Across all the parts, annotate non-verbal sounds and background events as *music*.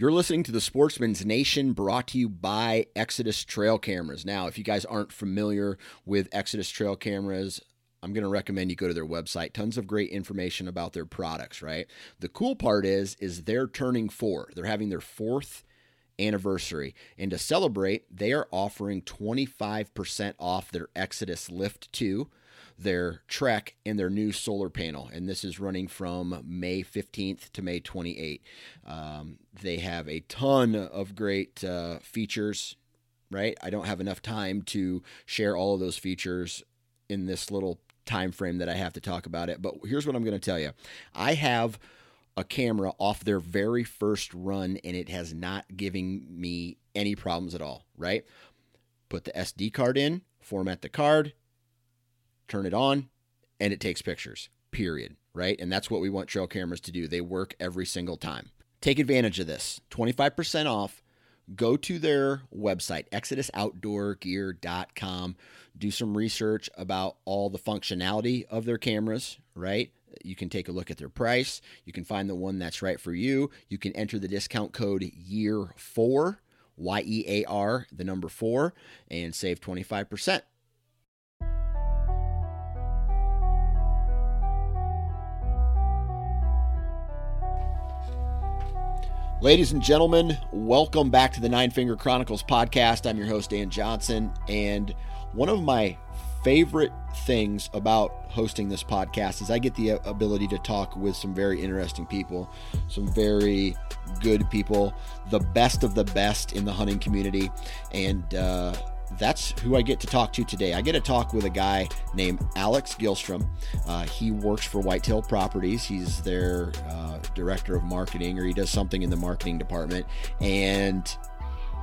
You're listening to the Sportsman's Nation brought to you by Exodus Trail Cameras. Now, if you guys aren't familiar with Exodus Trail Cameras, I'm going to recommend you go to their website. Tons of great information about their products, right? The cool part is is they're turning 4. They're having their 4th anniversary. And to celebrate, they are offering 25% off their Exodus Lift 2 their Trek and their new solar panel. And this is running from May 15th to May 28th. Um, they have a ton of great uh, features, right? I don't have enough time to share all of those features in this little time frame that I have to talk about it. But here's what I'm going to tell you I have a camera off their very first run and it has not given me any problems at all, right? Put the SD card in, format the card, turn it on, and it takes pictures, period. Right? And that's what we want trail cameras to do. They work every single time. Take advantage of this 25% off. Go to their website, exodusoutdoorgear.com. Do some research about all the functionality of their cameras, right? You can take a look at their price. You can find the one that's right for you. You can enter the discount code year four, Y E A R, the number four, and save 25%. Ladies and gentlemen, welcome back to the Nine Finger Chronicles podcast. I'm your host, Dan Johnson. And one of my favorite things about hosting this podcast is I get the ability to talk with some very interesting people, some very good people, the best of the best in the hunting community. And, uh, that's who I get to talk to today. I get to talk with a guy named Alex Gilstrom. Uh, he works for Whitetail Properties. He's their uh, director of marketing, or he does something in the marketing department. And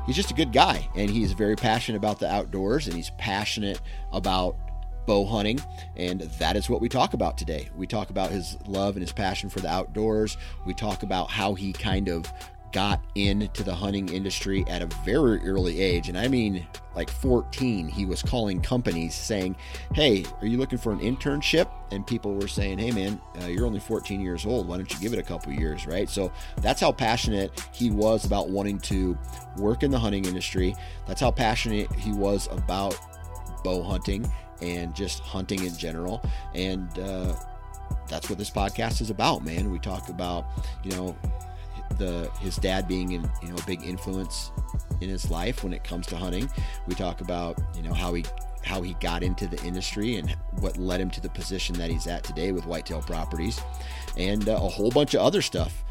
he's just a good guy. And he's very passionate about the outdoors and he's passionate about bow hunting. And that is what we talk about today. We talk about his love and his passion for the outdoors. We talk about how he kind of got into the hunting industry at a very early age. And I mean, like 14, he was calling companies saying, Hey, are you looking for an internship? And people were saying, Hey, man, uh, you're only 14 years old. Why don't you give it a couple years? Right. So that's how passionate he was about wanting to work in the hunting industry. That's how passionate he was about bow hunting and just hunting in general. And, uh, that's what this podcast is about, man. We talk about, you know, the his dad being in, you know a big influence in his life when it comes to hunting. We talk about you know how he how he got into the industry and what led him to the position that he's at today with Whitetail Properties, and uh, a whole bunch of other stuff.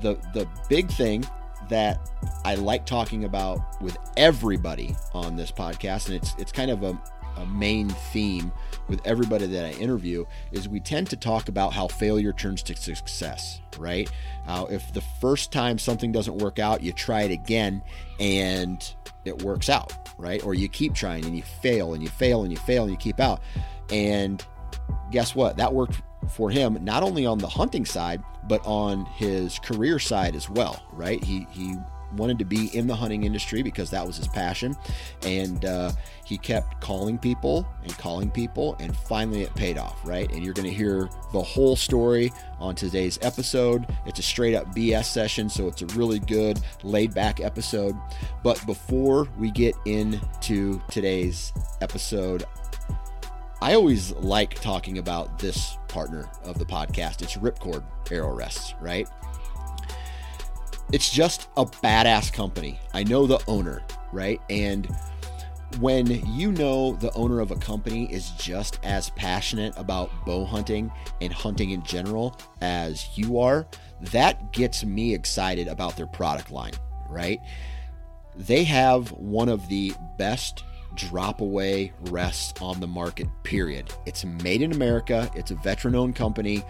The the big thing that I like talking about with everybody on this podcast, and it's it's kind of a, a main theme with everybody that I interview is we tend to talk about how failure turns to success, right? Uh, if the first time something doesn't work out, you try it again and it works out, right? Or you keep trying and you fail and you fail and you fail and you keep out. And guess what? That worked for him not only on the hunting side, but on his career side as well, right? He he wanted to be in the hunting industry because that was his passion. And uh, he kept calling people and calling people, and finally it paid off, right? And you're going to hear the whole story on today's episode. It's a straight up BS session, so it's a really good, laid back episode. But before we get into today's episode, I always like talking about this partner of the podcast. It's Ripcord Arrow Rests, right? It's just a badass company. I know the owner, right? And when you know the owner of a company is just as passionate about bow hunting and hunting in general as you are, that gets me excited about their product line, right? They have one of the best drop away rests on the market, period. It's made in America, it's a veteran owned company,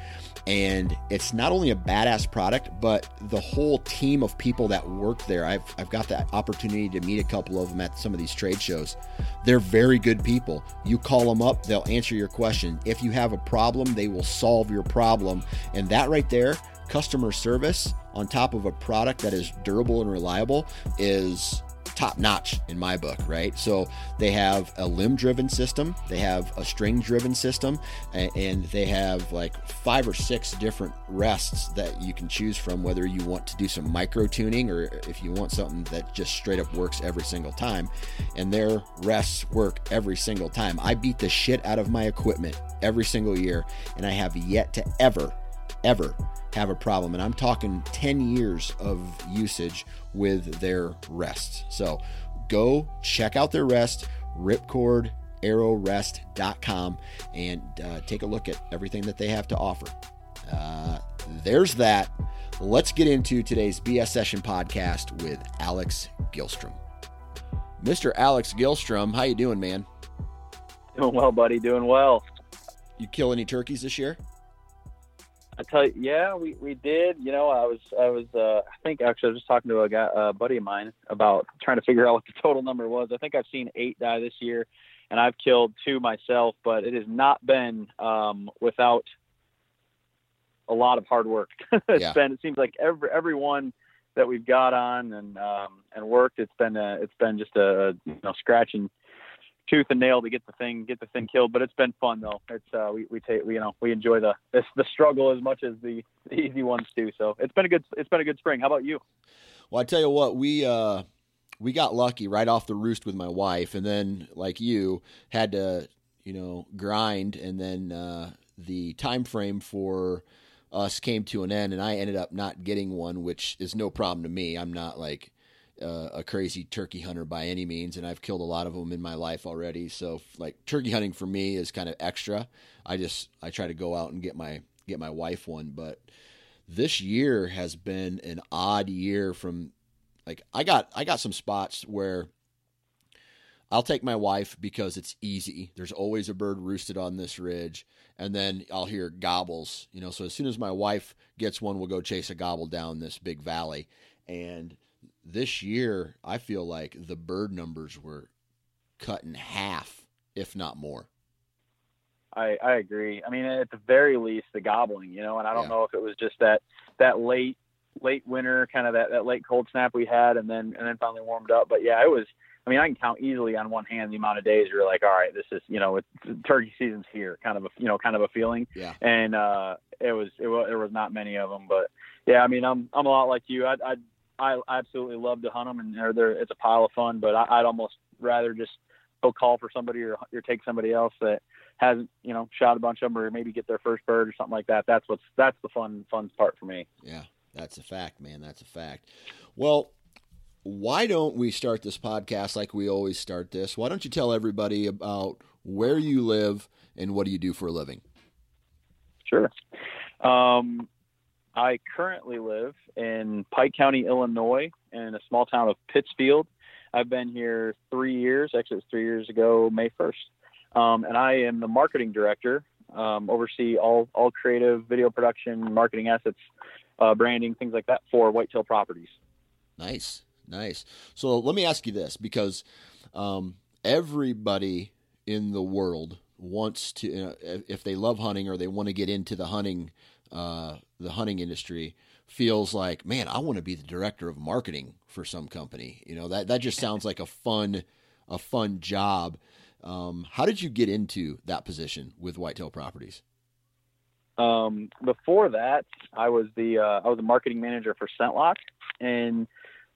and it's not only a badass product, but the whole team of people that work there. I've, I've got the opportunity to meet a couple of them at some of these trade shows. They're very good people. You call them up, they'll answer your question. If you have a problem, they will solve your problem. And that right there, customer service on top of a product that is durable and reliable is top notch in my book, right? So they have a limb driven system, they have a string driven system, and they have like five or six different rests that you can choose from, whether you want to do some micro tuning or if you want something that just straight up works every single time. And their rests work every single time. I beat the shit out of my equipment every single year, and I have yet to ever, ever have a problem. And I'm talking 10 years of usage with their rests. So go check out their rest, Ripcord ripcordarrowrest.com, and uh, take a look at everything that they have to offer. Uh, there's that. Let's get into today's BS Session podcast with Alex Gilstrom. Mr. Alex Gilstrom, how you doing, man? Doing well, buddy. Doing well. You kill any turkeys this year? I tell you, yeah, we, we did. You know, I was I was uh, I think actually I was just talking to a guy, a buddy of mine about trying to figure out what the total number was. I think I've seen eight die this year, and I've killed two myself, but it has not been um, without a lot of hard work. *laughs* it's yeah. been it seems like every everyone that we've got on and um, and worked, it's been a, it's been just a you know scratching tooth and nail to get the thing get the thing killed. But it's been fun though. It's uh, we we take we, you know we enjoy the the struggle as much as the, the easy ones too. So it's been a good it's been a good spring. How about you? Well, I tell you what we. uh we got lucky right off the roost with my wife, and then like you had to, you know, grind, and then uh, the time frame for us came to an end, and I ended up not getting one, which is no problem to me. I'm not like uh, a crazy turkey hunter by any means, and I've killed a lot of them in my life already. So like turkey hunting for me is kind of extra. I just I try to go out and get my get my wife one, but this year has been an odd year from like I got I got some spots where I'll take my wife because it's easy. There's always a bird roosted on this ridge, and then I'll hear gobbles. You know, so as soon as my wife gets one, we'll go chase a gobble down this big valley, and this year, I feel like the bird numbers were cut in half, if not more. I, I agree. I mean, at the very least, the gobbling, you know, and I don't yeah. know if it was just that that late late winter, kind of that, that late cold snap we had, and then and then finally warmed up. But yeah, it was. I mean, I can count easily on one hand the amount of days you're like, all right, this is you know, it's, turkey season's here, kind of a you know, kind of a feeling. Yeah. And uh, it was it was there was not many of them, but yeah, I mean, I'm I'm a lot like you. I'd, I'd I absolutely love to hunt them, and they're, they're it's a pile of fun. But I, would almost rather just go call for somebody or, or take somebody else that hasn't you know shot a bunch of them or maybe get their first bird or something like that. That's what's that's the fun fun part for me. Yeah, that's a fact, man. That's a fact. Well, why don't we start this podcast like we always start this? Why don't you tell everybody about where you live and what do you do for a living? Sure. Um, I currently live in Pike County, Illinois, in a small town of Pittsfield. I've been here three years. Actually, it was three years ago, May 1st. Um, and I am the marketing director, um, oversee all, all creative video production, marketing assets, uh, branding, things like that for Whitetail Properties. Nice, nice. So let me ask you this because um, everybody in the world wants to, uh, if they love hunting or they want to get into the hunting uh, the hunting industry feels like, man, I want to be the director of marketing for some company. You know, that that just sounds like a fun a fun job. Um, how did you get into that position with Whitetail Properties? Um, before that, I was the uh, I was a marketing manager for ScentLok, and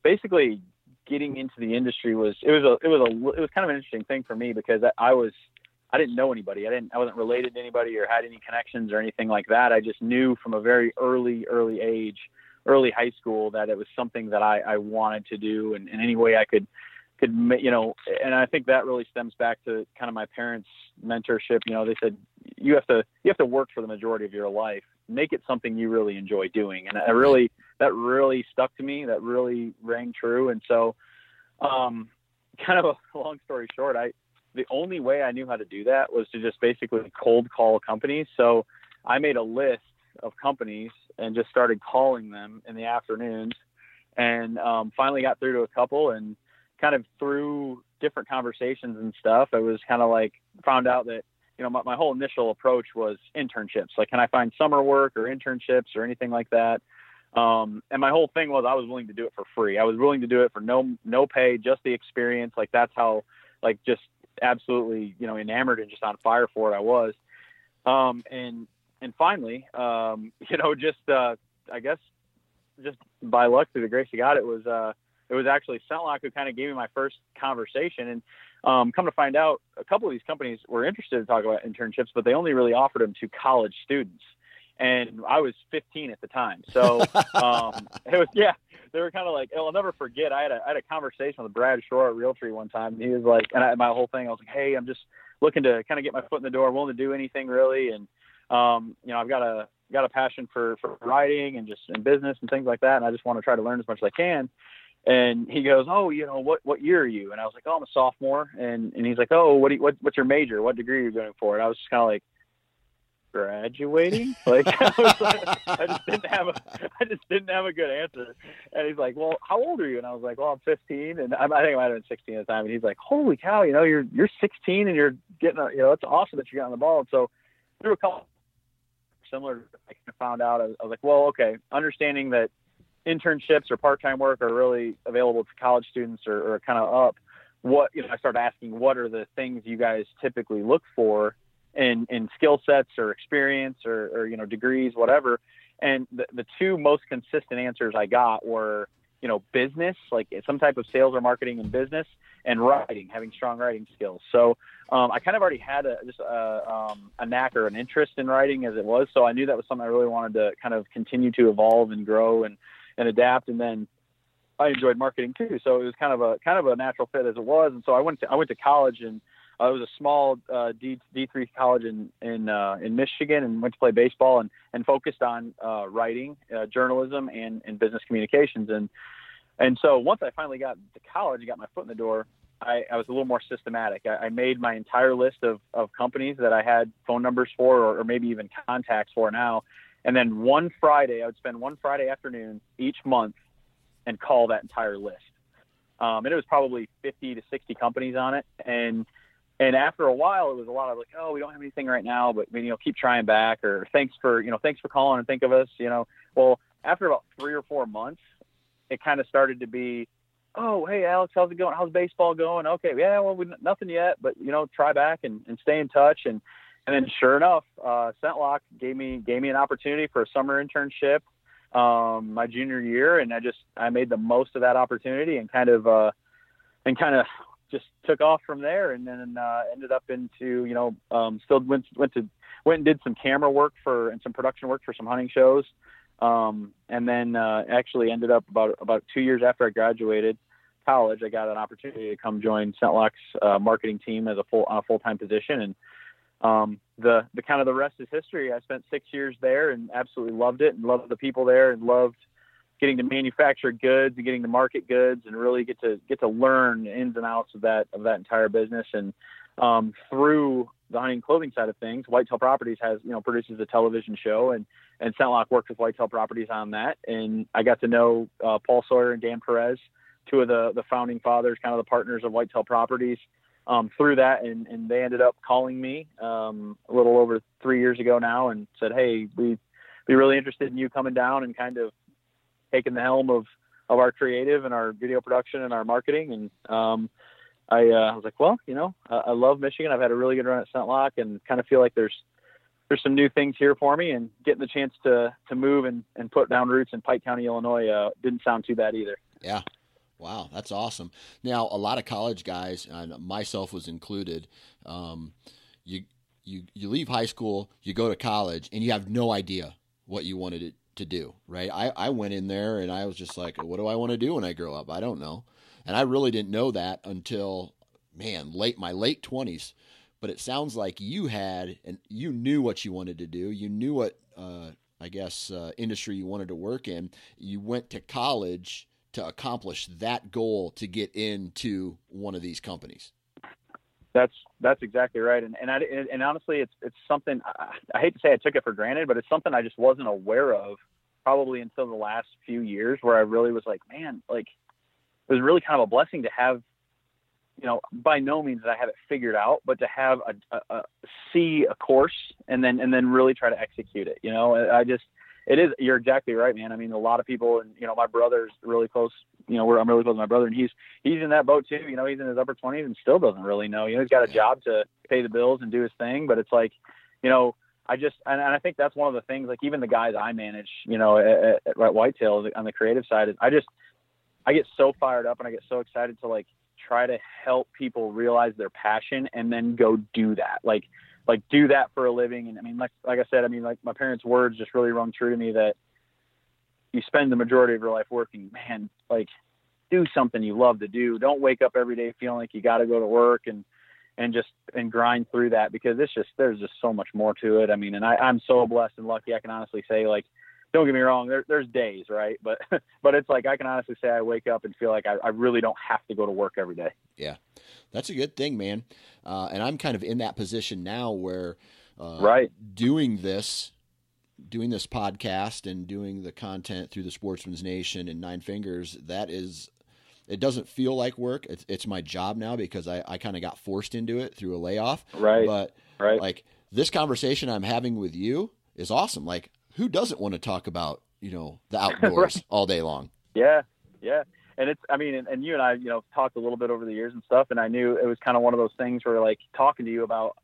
basically getting into the industry was it was a it was a it was kind of an interesting thing for me because I, I was I didn't know anybody. I didn't I wasn't related to anybody or had any connections or anything like that. I just knew from a very early early age, early high school that it was something that I, I wanted to do and, and any way I could could, you know, and I think that really stems back to kind of my parents' mentorship. You know, they said you have to you have to work for the majority of your life. Make it something you really enjoy doing, and I really that really stuck to me. That really rang true, and so, um, kind of a *laughs* long story short, I the only way I knew how to do that was to just basically cold call companies. So I made a list of companies and just started calling them in the afternoons and um, finally got through to a couple and kind of through different conversations and stuff, I was kind of like found out that, you know, my, my whole initial approach was internships. Like, can I find summer work or internships or anything like that? Um, and my whole thing was I was willing to do it for free. I was willing to do it for no, no pay, just the experience. Like that's how, like, just absolutely, you know, enamored and just on fire for it I was. Um, and, and finally, um, *laughs* you know, just, uh, I guess just by luck through the grace of God, it was, uh, it was actually ScentLok who kind of gave me my first conversation. And um, come to find out, a couple of these companies were interested to talk about internships, but they only really offered them to college students. And I was 15 at the time, so *laughs* um, it was yeah. They were kind of like, I'll never forget. I had a I had a conversation with Brad Shore at Realtree one time. And he was like, and I, my whole thing, I was like, hey, I'm just looking to kind of get my foot in the door, willing to do anything really, and um, you know, I've got a got a passion for for writing and just in business and things like that, and I just want to try to learn as much as I can and he goes, "Oh, you know what? What year are you?" And I was like, "Oh, I'm a sophomore." And and he's like, "Oh, what do you, what what's your major? What degree are you going for?" And I was just kind of like, "Graduating." Like *laughs* I, was like, I just didn't have a I just didn't have a good answer. And he's like, "Well, how old are you?" And I was like, "Well, I'm 15." And I, I think I might have been 16 at the time. And he's like, "Holy cow! You know, you're you're 16 and you're getting a, you know, it's awesome that you got on the ball." And so through a couple similar, I found out I was, I was like, "Well, okay." Understanding that internships or part-time work are really available to college students or, or kind of up what you know i started asking what are the things you guys typically look for in in skill sets or experience or, or you know degrees whatever and the, the two most consistent answers i got were you know business like some type of sales or marketing in business and writing having strong writing skills so um, i kind of already had a just a, um, a knack or an interest in writing as it was so i knew that was something i really wanted to kind of continue to evolve and grow and and adapt. And then I enjoyed marketing too, so it was kind of a kind of a natural fit as it was. And so I went to I went to college and uh, it was a small uh, D three college in in uh, in Michigan and went to play baseball and and focused on uh, writing, uh, journalism, and and business communications. And and so once I finally got to college and got my foot in the door, I, I was a little more systematic. I, I, made my entire list of, of companies that I had phone numbers for, or, or maybe even contacts for now, and then one Friday, I would spend one Friday afternoon each month and call that entire list. Um, and it was probably 50 to 60 companies on it. And and after a while, it was a lot of like, oh, we don't have anything right now, but you know, keep trying back, or thanks for you know, thanks for calling and think of us. You know, well, after about three or four months, it kind of started to be, oh, hey, Alex, how's it going? How's baseball going? Okay, yeah, well, we, nothing yet, but you know, try back and, and stay in touch. And and then sure enough, uh, ScentLok gave me gave me an opportunity for a summer internship um, my junior year, and I just I made the most of that opportunity and kind of uh, and kind of just took off from there, and then uh, ended up into you know um, still went went to went and did some camera work for and some production work for some hunting shows, um, and then uh, actually ended up about about two years after I graduated college, I got an opportunity to come join ScentLok's uh, marketing team as a full on a full time position and um, the the kind of the rest is history. I spent six years there and absolutely loved it and loved the people there and loved getting to manufacture goods and getting to market goods and really get to get to learn ins and outs of that of that entire business. And um, through the hunting clothing side of things, Whitetail Properties has you know produces a television show and and ScentLok worked with Whitetail Properties on that. And I got to know uh, Paul Sawyer and Dan Perez, two of the the founding fathers, kind of the partners of Whitetail Properties um, through that, and, and they ended up calling me um, a little over three years ago now and said, "Hey, we'd be really interested in you coming down and kind of taking the helm of of our creative and our video production and our marketing." And um, I, uh, I was like, "Well, you know, I, I love Michigan. I've had a really good run at ScentLok, and kind of feel like there's there's some new things here for me, and getting the chance to to move and and put down roots in Pike County, Illinois, uh, didn't sound too bad either." Yeah, Wow, that's awesome. Now, a lot of college guys, and myself was included, um, you you you leave high school, you go to college, and you have no idea what you wanted to do. Right? I I went in there and I was just like, what do I want to do when I grow up? I don't know. And I really didn't know that until man, late my late twenties. But it sounds like you had and you knew what you wanted to do. You knew what uh, I guess uh, industry you wanted to work in. You went to college to accomplish that goal to get into one of these companies. That's that's exactly right, and and I, and honestly, it's it's something I, I hate to say I took it for granted, but it's something I just wasn't aware of probably until the last few years, where I really was like, man, like it was really kind of a blessing to have, you know, by no means that I have it figured out, but to have a, a, a see a course and then and then really try to execute it. You know, I just it is you're exactly right, man. I mean, a lot of people, and you know, my brother's really close. You know, I'm really close to my brother, and he's he's in that boat too. You know, he's in his upper 20s and still doesn't really know. You know, he's got a job to pay the bills and do his thing, but it's like, you know, I just and, and I think that's one of the things. Like even the guys I manage, you know, at, at, at Whitetail on the creative side, is I just I get so fired up and I get so excited to like try to help people realize their passion and then go do that. Like like do that for a living. And I mean, like like I said, I mean, like my parents' words just really rung true to me that you spend the majority of your life working. Man, like do something you love to do. Don't wake up every day feeling like you got to go to work and and just and grind through that because it's just there's just so much more to it. I mean, and I, I'm so blessed and lucky. I can honestly say like don't get me wrong, there, there's days, right? But *laughs* but it's like I can honestly say I wake up and feel like I, I really don't have to go to work every day. Yeah, that's a good thing, man. Uh, and I'm kind of in that position now where, uh, right, doing this, doing this podcast and doing the content through the Sportsman's Nation and Nine Fingers, that is. It doesn't feel like work. It's, it's my job now because I, I kind of got forced into it through a layoff. Right. But right. like this conversation I'm having with you is awesome. Like who doesn't want to talk about you know the *laughs* outdoors right. all day long? Yeah, yeah. And it's, I mean, and, and, you and I, you know, talked a little bit over the years and stuff, and I knew it was kind of one of those things where, like, talking to you about,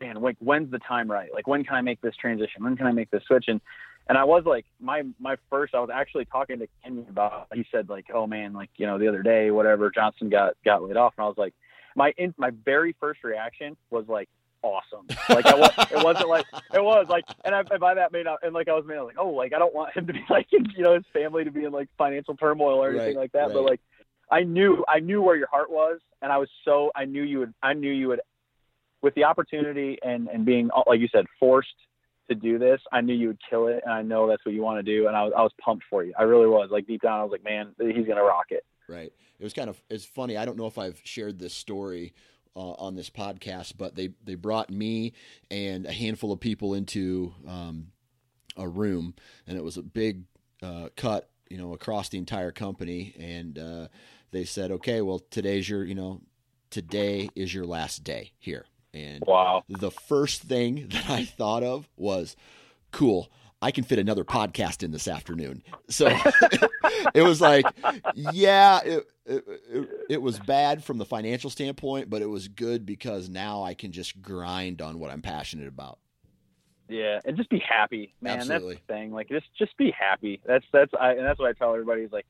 man, like, when's the time right? Like, when can I make this transition? When can I make this switch? And, and I was like, my, my first, I was actually talking to Kenny about, he said, like, oh man, like, you know, the other day, whatever, Johnson got, got laid off. And I was like, my, in, my very first reaction was like, awesome. Like I was, it wasn't like it was like, and, I, and by that mean, and like I was mean, like, oh, like I don't want him to be *laughs* like, you know, his family to be in like financial turmoil or anything right, like that. Right. But like, I knew, I knew where your heart was, and I was so, I knew you would, I knew you would, with the opportunity and and being uh, like you said, forced to do this, I knew you would kill it, and I know that's what you want to do, and I was, I was pumped for you. I really was. Like deep down, I was like, man, he's gonna rock it. Right. It was kind of it's funny. I don't know if I've shared this story uh, on this podcast, but they they brought me and a handful of people into um, a room, and it was a big uh, cut, you know, across the entire company, and uh, they said, okay, well, today's your, you know, today is your last day here, and wow, the first thing *laughs* that I thought of was, cool. I can fit another podcast in this afternoon. So *laughs* it was like, yeah, it, it, it, it, was bad from the financial standpoint, but it was good because now I can just grind on what I'm passionate about. Yeah, and just be happy, man. Absolutely. That's the thing. Like, just just be happy. That's that's I and that's what I tell everybody is like,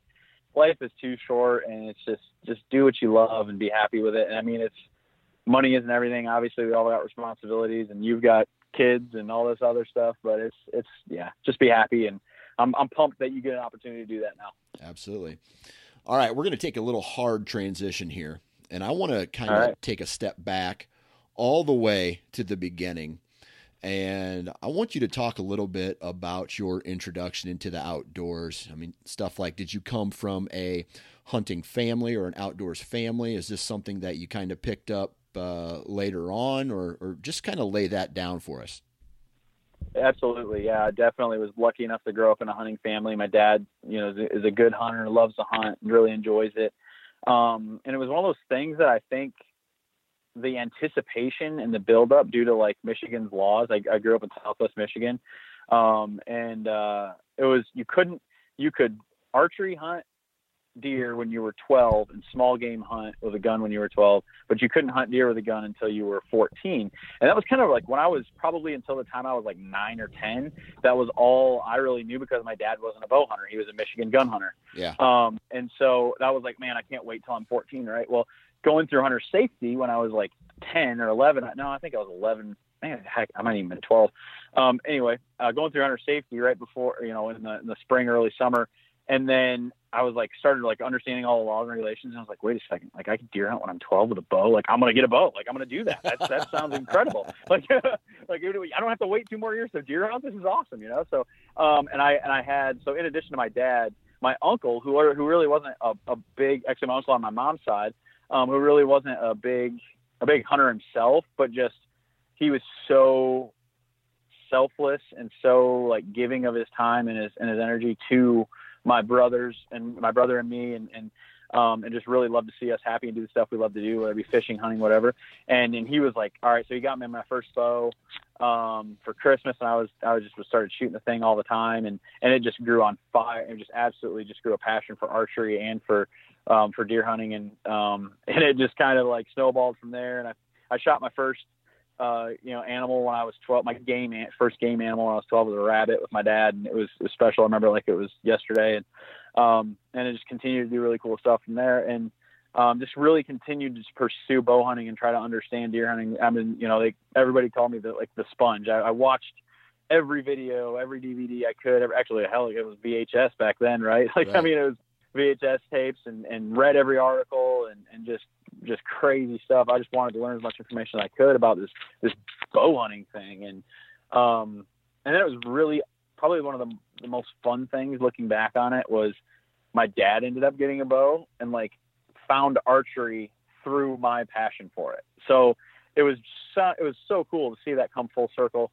life is too short, and it's just just do what you love and be happy with it. And I mean, it's money isn't everything. Obviously, we all got responsibilities, and you've got kids and all this other stuff. But it's it's yeah, just be happy, and I'm I'm pumped that you get an opportunity to do that now. Absolutely. All right, we're going to take a little hard transition here, and I want to kind of right. take a step back all the way to the beginning. And I want you to talk a little bit about your introduction into the outdoors. I mean, stuff like did you come from a hunting family or an outdoors family? Is this something that you kind of picked up uh, later on, or, or just kind of lay that down for us? Absolutely, yeah. I definitely was lucky enough to grow up in a hunting family. My dad, you know, is a, good hunter, loves to hunt, really enjoys it. Um, and it was one of those things that I think the anticipation and the buildup due to like Michigan's laws. I, I grew up in Southwest Michigan, um, and uh, it was you couldn't you could archery hunt deer when you were 12 and small game hunt with a gun when you were 12, but you couldn't hunt deer with a gun until you were 14. And that was kind of like when I was probably until the time I was like nine or 10, that was all I really knew because my dad wasn't a bow hunter. He was a Michigan gun hunter. Yeah. Um, and so that was like, man, I can't wait till I'm 14. Right. Well, going through hunter safety when I was like 10 or 11, no, I think I was 11, man, heck, I might even been 12. Um, anyway, uh, going through hunter safety right before, you know, in the, in the spring, early summer, and then I was like started like understanding all the laws and regulations, and I was like, wait a second, like I can deer hunt when I'm 12 with a bow. Like I'm gonna get a bow. Like I'm gonna do that. That that sounds incredible. *laughs* Like *laughs* like I don't have to wait two more years to deer hunt. This is awesome, you know. So um and I and I had so in addition to my dad, my uncle who who really wasn't a, a big actually my uncle on my mom's side, um who really wasn't a big a big hunter himself, but just he was so selfless and so like giving of his time and his and his energy to my brothers and my brother and me and and um, and just really love to see us happy and do the stuff we love to do, whether it be fishing, hunting, whatever. And and he was like, all right, so he got me my first bow um, for Christmas, and I was I was just started shooting the thing all the time, and and it just grew on fire. It just absolutely just grew a passion for archery and for um, for deer hunting, and um, *laughs* and it just kind of like snowballed from there. And I I shot my first uh, you know, animal when I was 12. My game first game animal when I was 12 was a rabbit with my dad, and it was, it was special. I remember like it was yesterday, and um, and it just continued to do really cool stuff from there, and um, just really continued to pursue bow hunting and try to understand deer hunting. I mean, you know, they, everybody called me the like the sponge. I, I watched every video, every DVD I could. Every, actually, hell, it was VHS back then, right? *laughs* Like, right. I mean, it was VHS tapes and, and read every article and, and just just crazy stuff. I just wanted to learn as much information as I could about this this bow hunting thing, and um, and then it was really probably one of the, the most fun things looking back on it was my dad ended up getting a bow and like found archery through my passion for it. So it was so, it was so cool to see that come full circle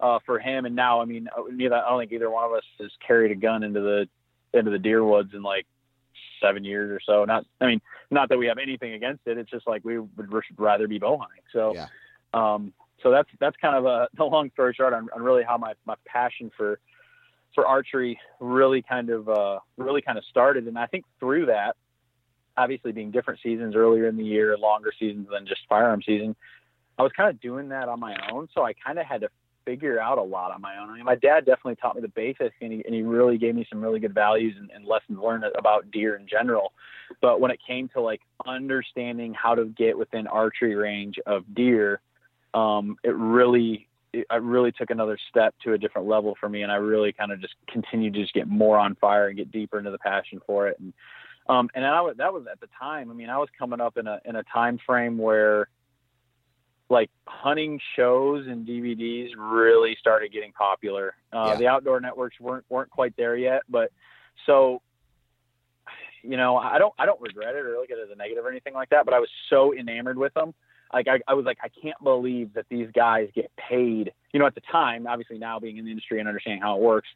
uh, for him. And now, I mean, uh, neither I don't think either one of us has carried a gun into the into the deer woods in like seven years or so. Not, I mean, not that we have anything against it. It's just like we would rather be bow hunting. So, yeah. um, so that's that's kind of a *laughs* the long story short on, on really how my my passion for for archery really kind of uh, really kind of started. And I think through that, obviously being different seasons earlier in the year, longer seasons than just firearm season, I was kind of doing that on my own. So I kind of had to figure out a lot on my own. I mean, my dad definitely taught me the basics, and he, and he really gave me some really good values and, and lessons learned about deer in general. But when it came to like understanding how to get within archery range of deer, um, it really it, I really took another step to a different level for me, and I really kind of just continued to just get more on fire and get deeper into the passion for it. And um, and I that was at the time. I mean, I was coming up in a in a time frame where like hunting shows and DVDs really started getting popular. Uh, yeah. The outdoor networks weren't weren't quite there yet, but so you know, I don't I don't regret it or look at it as a negative or anything like that. But I was so enamored with them. Like I, I was like, I can't believe that these guys get paid. You know, at the time, obviously now being in the industry and understanding how it works,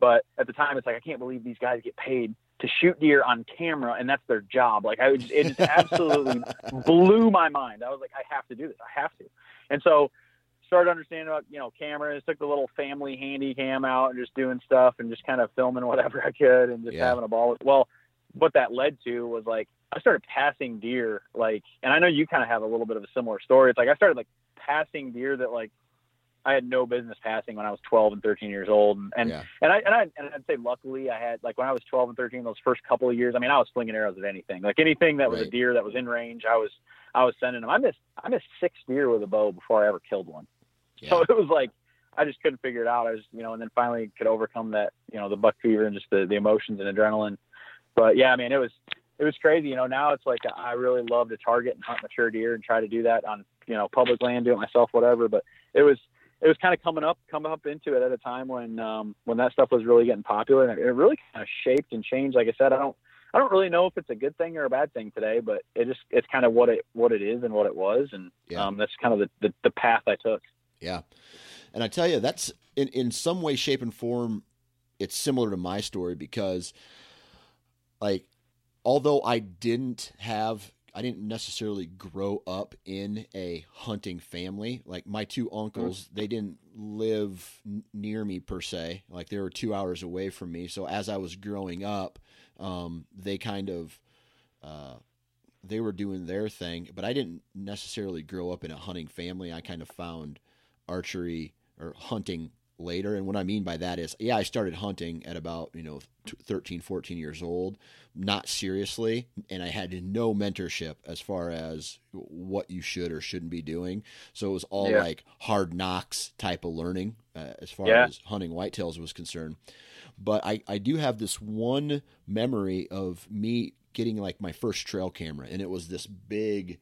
but at the time, it's like I can't believe these guys get paid to shoot deer on camera and that's their job. Like I it just *laughs* absolutely blew my mind. I was like, I have to do this. I have to. And so started understanding about, you know, cameras, took the little family handy cam out and just doing stuff and just kind of filming *laughs* whatever I could and just yeah. having a ball. Well, what that led to was like, I started passing deer, like, and I know you kind of have a little bit of a similar story. It's like, I started like passing deer that like I had no business passing when I was 12 and 13 years old. And, and, yeah. and I, and I, and I'd say luckily I had, like when I was 12 and 13, those first couple of years, I mean, I was flinging arrows at anything, like anything that was right. a deer that was in range. I was, I was sending them. I missed, I missed six deer with a bow before I ever killed one. Yeah. So *laughs* it was like, I just couldn't figure it out. I was, you know, and then finally could overcome that, you know, the buck fever and just the, the emotions and adrenaline. But yeah, I mean, it was, it was crazy. You know, now it's like I really love to target and hunt mature deer and try to do that on, you know, public land, do it myself, whatever. But it was, it was kind of coming up, coming up into it at a time when um, when that stuff was really getting popular, and it really kind of shaped and changed. Like I said, I don't I don't really know if it's a good thing or a bad thing today, but it just it's kind of what it what it is and what it was, and yeah. um, that's kind of the, the, the path I took. Yeah, and I tell you, that's in in some way, shape, and form, it's similar to my story because, like, although I didn't have I didn't necessarily grow up in a hunting family. Like my two uncles, mm-hmm. they didn't live n- near me per se. Like they were two hours away from me. So as I was growing up, um, they kind of uh, they were doing their thing. But I didn't necessarily grow up in a hunting family. I kind of found archery or hunting later. And what I mean by that is, yeah, I started hunting at about, you know, 13, 14 years old, not seriously. And I had no mentorship as far as what you should or shouldn't be doing. So it was all yeah. like hard knocks type of learning uh, as far yeah. as hunting whitetails was concerned. But I, I do have this one memory of me getting like my first trail camera, and it was this big,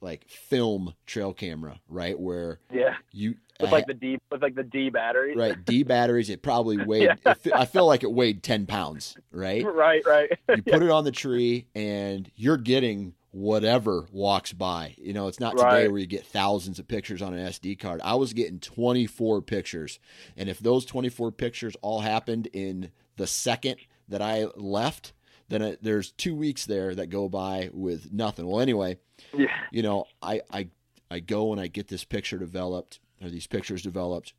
like film trail camera, right? Where yeah, you with like the D with like the D batteries, right? D *laughs* batteries. It probably weighed. yeah. it, I feel like it weighed ten pounds, right? *laughs* Right, right. you *laughs* put it on the tree, and you're getting whatever walks by. You know, it's not today where you get thousands of pictures on an SD card. I was getting 24 pictures. And if those 24 pictures all happened in the second that I left, then it, there's two weeks there that go by with nothing. Well, anyway, yeah. you know, I, I, I go and I get this picture developed or these pictures developed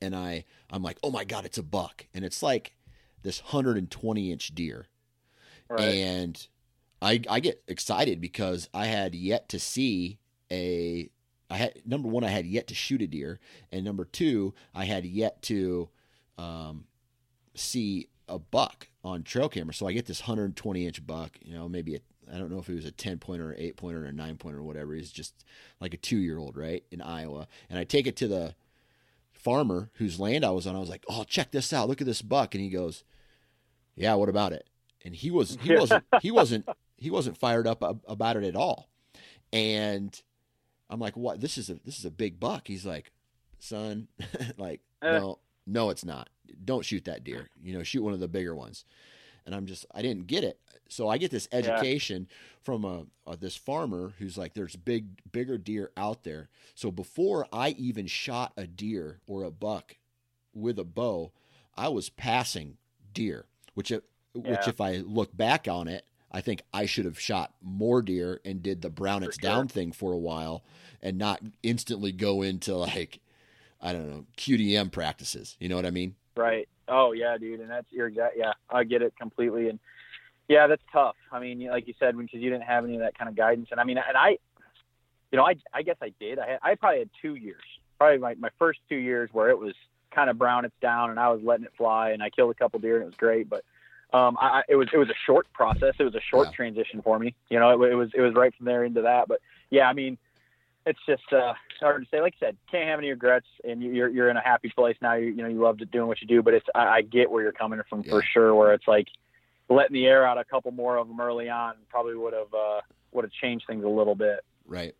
and I, I'm like, oh my God, it's a buck. And it's like this 120 inch deer. Right. And I, I get excited because I had yet to see a I had number one I had yet to shoot a deer and number two I had yet to um, see a buck on trail camera so I get this 120 inch buck you know maybe I don't know if it was a 10 pointer or 8 pointer or 9 pointer or whatever he's just like a 2 year old right in Iowa and I take it to the farmer whose land I was on I was like oh check this out look at this buck and he goes yeah what about it and he was he wasn't *laughs* he wasn't he wasn't fired up about it at all. And I'm like, what? This is a this is a big buck. He's like, son, *laughs* like, uh. no, no, it's not. Don't shoot that deer. You know, shoot one of the bigger ones. And I'm just, I didn't get it. So I get this education yeah. from a, a, this farmer who's like, there's big, bigger deer out there. So before I even shot a deer or a buck with a bow, I was passing deer, which, yeah. which if I look back on it, I think I should have shot more deer and did the brown it's sure. down thing for a while and not instantly go into like I don't know QDM practices. You know what I mean? Right. Oh yeah, dude, and that's your exact. Yeah, I get it completely, and yeah, that's tough. I mean, like you said, because you didn't have any of that kind of guidance, and I mean, and I, you know, I I guess I did. I had, I probably had two years, probably my my first two years where it was kind of brown it's down, and I was letting it fly, and I killed a couple deer, and it was great, but um, I, it was it was a short process. It was a short yeah. transition for me. You know, it, it, was it was right from there into that. But yeah, I mean, it's just uh, hard to say. Like I said, can't have any regrets, and you're you're in a happy place now. You, you know, you love doing what you do. But it's I, I get where you're coming from yeah. for sure. Where it's like letting the air out a couple more of them early on probably would have uh, would have changed things a little bit. Right,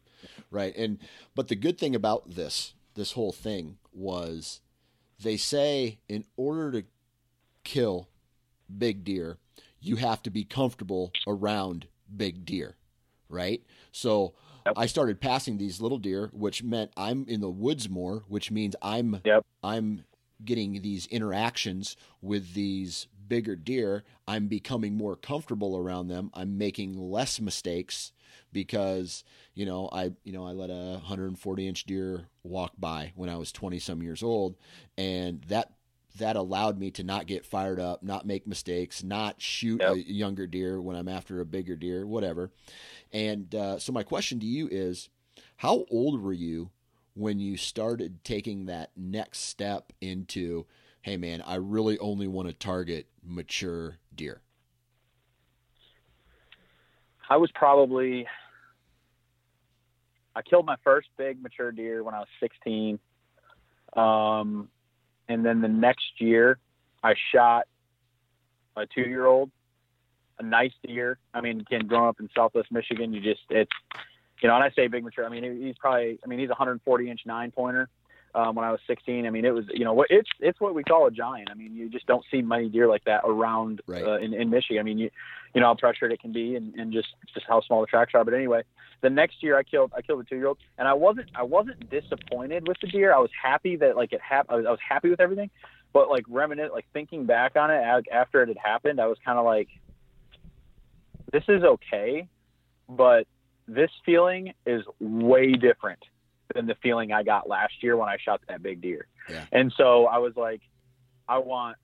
right. And but the good thing about this this whole thing was they say in order to kill big deer, you have to be comfortable around big deer, right? So yep. I started passing these little deer, which meant I'm in the woods more, which means I'm yep. I'm getting these interactions with these bigger deer. I'm becoming more comfortable around them. I'm making less mistakes because you know I you know I let a 140 inch deer walk by when I was 20 some years old, and that that allowed me to not get fired up, not make mistakes, not shoot yep. a younger deer when I'm after a bigger deer, whatever. And uh, so, my question to you is how old were you when you started taking that next step into, hey, man, I really only want to target mature deer? I was probably, I killed my first big mature deer when I was 16. Um, and then the next year I shot a two year old, a nice deer. I mean, again, growing up in Southwest Michigan, you just it's you know, and I say big mature. I mean, he's probably I mean he's a 140 inch nine pointer. Um, when I was 16, I mean, it was you know it's it's what we call a giant. I mean, you just don't see many deer like that around right. uh, in, in Michigan. I mean, you you know how pressured it can be, and, and just just how small the tracks are. But anyway, the next year I killed I killed a two year old, and I wasn't I wasn't disappointed with the deer. I was happy that like it happened. I was, I was happy with everything, but like reminiscent, like thinking back on it after it had happened, I was kind of like, this is okay, but this feeling is way different than the feeling I got last year when I shot that big deer. Yeah. And so I was like, I want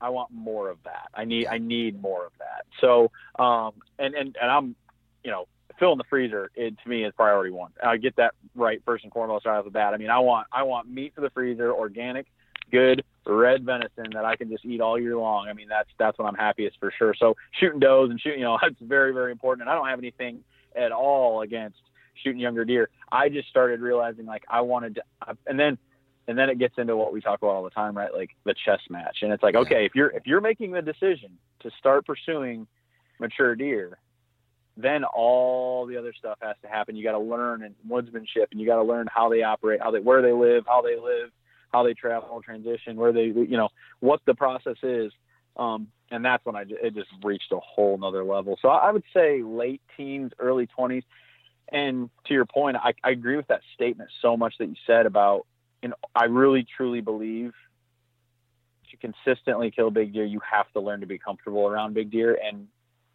I want more of that. I need I need more of that. So um and and and I'm you know filling the freezer it to me is priority one. I get that right first and foremost right off the bat. I mean I want I want meat for the freezer, organic, good red venison that I can just eat all year long. I mean, that's that's when I'm happiest for sure. So shooting does and shooting, you know, *laughs* that's very very important. And I don't have anything at all against shooting younger deer. I just started realizing like I wanted to, and then and then it gets into what we talk about all the time, right? Like the chess match. And it's like, okay, if you're if you're making the decision to start pursuing mature deer, then all the other stuff has to happen. You got to learn and woodsmanship, and you got to learn how they operate, how they where they live, how they live, how they travel, transition, where they you know what the process is. Um, and that's when I it just reached a whole nother level. So I would say late teens, early twenties. And to your point, I, I agree with that statement so much that you said about, you know, I really truly believe to consistently kill big deer, you have to learn to be comfortable around big deer. And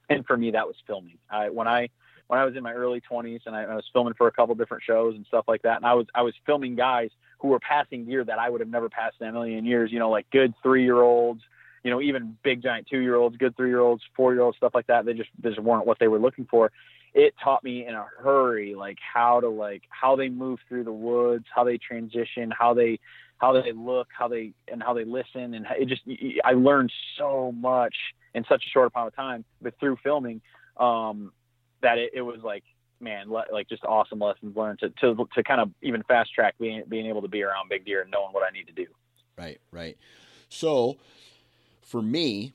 and for me, that was filming. I when I when I was in my early 20s and I, I was filming for a couple different shows and stuff like that, and I was I was filming guys who were passing deer that I would have never passed in a million years. You know, like good three year olds, you know, even big giant two year olds, good three year olds, four year olds, stuff like that. They just just weren't what they were looking for. It taught me in a hurry like how to like how they move through the woods, how they transition, how they how they look, how they and how they listen, and it just I learned so much in such a short amount of time, but through filming, um, that it, it was like man, le- like just awesome lessons learned to, to to kind of even fast track being being able to be around big deer and knowing what I need to do. Right, right. So for me,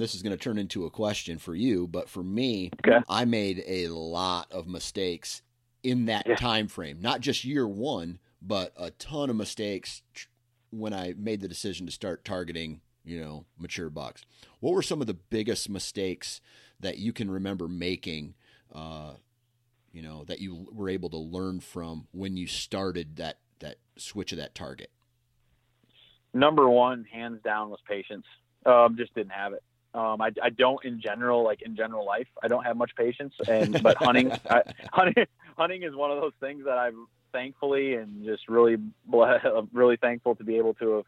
this is going to turn into a question for you, but for me, okay. I made a lot of mistakes in that yeah. time frame. Not just year one, but a ton of mistakes when I made the decision to start targeting, you know, mature bucks. What were some of the biggest mistakes that you can remember making? Uh, you know, that you were able to learn from when you started that that switch of that target. Number one, hands down, was patience. Um, just didn't have it. Um, I, I don't in general, like in general life, I don't have much patience. And but hunting, *laughs* I, hunting, hunting is one of those things that I've thankfully and just really *laughs* really thankful to be able to have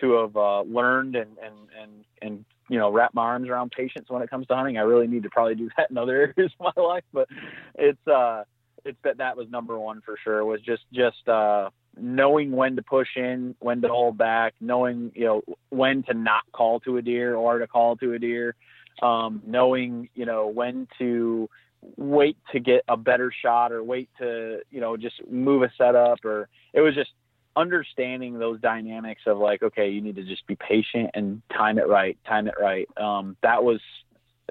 to have uh, learned and and and and you know wrap my arms around patience when it comes to hunting. I really need to probably do that in other *laughs* areas of my life, but it's uh it's that that was number one for sure was just just uh knowing when to push in, when to hold back, knowing you know when to not call to a deer or to call to a deer, um, knowing you know when to wait to get a better shot or wait to you know just move a setup or it was just understanding those dynamics of like okay you need to just be patient and time it right time it right. Um, that was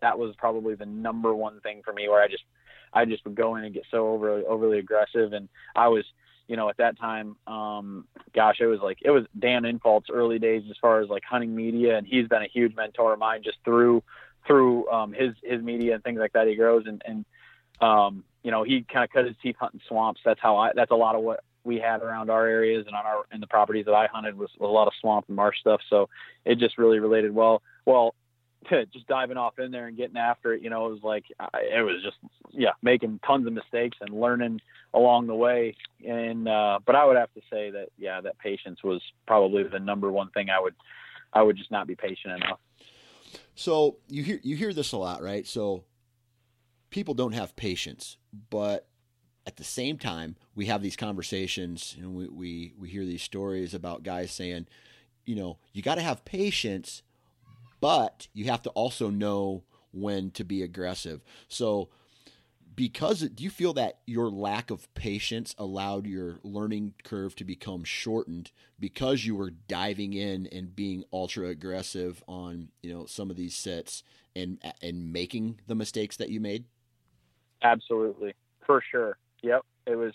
that was probably the number one thing for me where i just i just would go in and get so overly overly aggressive and i was you know, at that time, um, gosh, it was like it was Dan Infalt's early days as far as like hunting media, and he's been a huge mentor of mine just through through um, his his media and things like that. He grows and and um, you know he kind of cut his teeth hunting swamps. That's how I. That's a lot of what we had around our areas and on our in the properties that I hunted was a lot of swamp and marsh stuff. So it just really related well. Well, just diving off in there and getting after it, you know, it was like it was just yeah, making tons of mistakes and learning along the way. And uh, but I would have to say that yeah, that patience was probably the number one thing I would I would just not be patient enough. So you hear you hear this a lot, right? So people don't have patience, but at the same time, we have these conversations and we, we, we hear these stories about guys saying, you know, you got to have patience but you have to also know when to be aggressive. So, because do you feel that your lack of patience allowed your learning curve to become shortened because you were diving in and being ultra aggressive on you know some of these sets and and making the mistakes that you made? Absolutely, for sure. Yep, it was.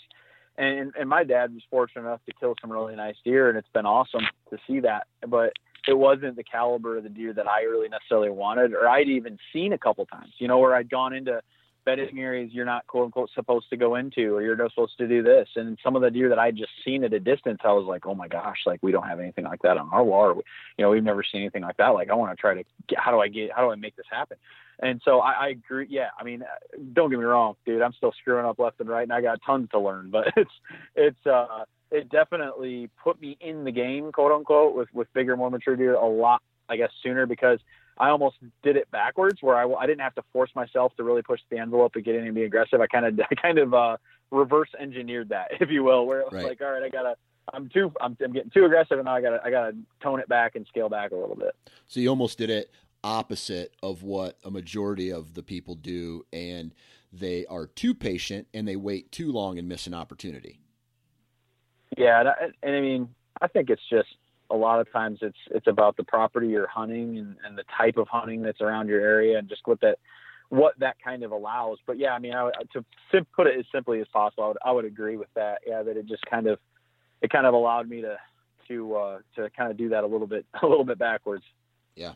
And, and my dad was fortunate enough to kill some really nice deer, and it's been awesome to see that. But it wasn't the caliber of the deer that I really necessarily wanted, or I'd even seen a couple times, you know, where I'd gone into bedding areas you're not quote unquote supposed to go into, or you're not supposed to do this. And some of the deer that I'd just seen at a distance, I was like, oh my gosh, like we don't have anything like that on our wall. Or, you know, we've never seen anything like that. Like I want to try to get, how do I get, how do I make this happen? And so I, I agree. Yeah. I mean, don't get me wrong, dude, I'm still screwing up left and right and I got tons to learn, *laughs* but it's, it's, uh, it definitely put me in the game, quote unquote, with with bigger, more mature deer a lot, I guess, sooner because I almost did it backwards, where I, I didn't have to force myself to really push the envelope and get in and be aggressive. I kind of *laughs* I kind of uh, reverse engineered that, *laughs* if you will, where it was right. like, all right, I gotta I'm too I'm, I'm getting too aggressive, and now I got to I got to tone it back and scale back a little bit. So you almost did it opposite of what a majority of the people do, and they are too patient and they wait too long and miss an opportunity. Yeah, and I, and I mean, I think it's just a lot of times it's it's about the property you're hunting and, and the type of hunting that's around your area and just what that what that kind of allows. But yeah, I mean, I, to sim- put it as simply as possible, I would, I would agree with that. Yeah, that it just kind of it kind of allowed me to to uh, to kind of do that a little bit *laughs* a little bit backwards. Yeah.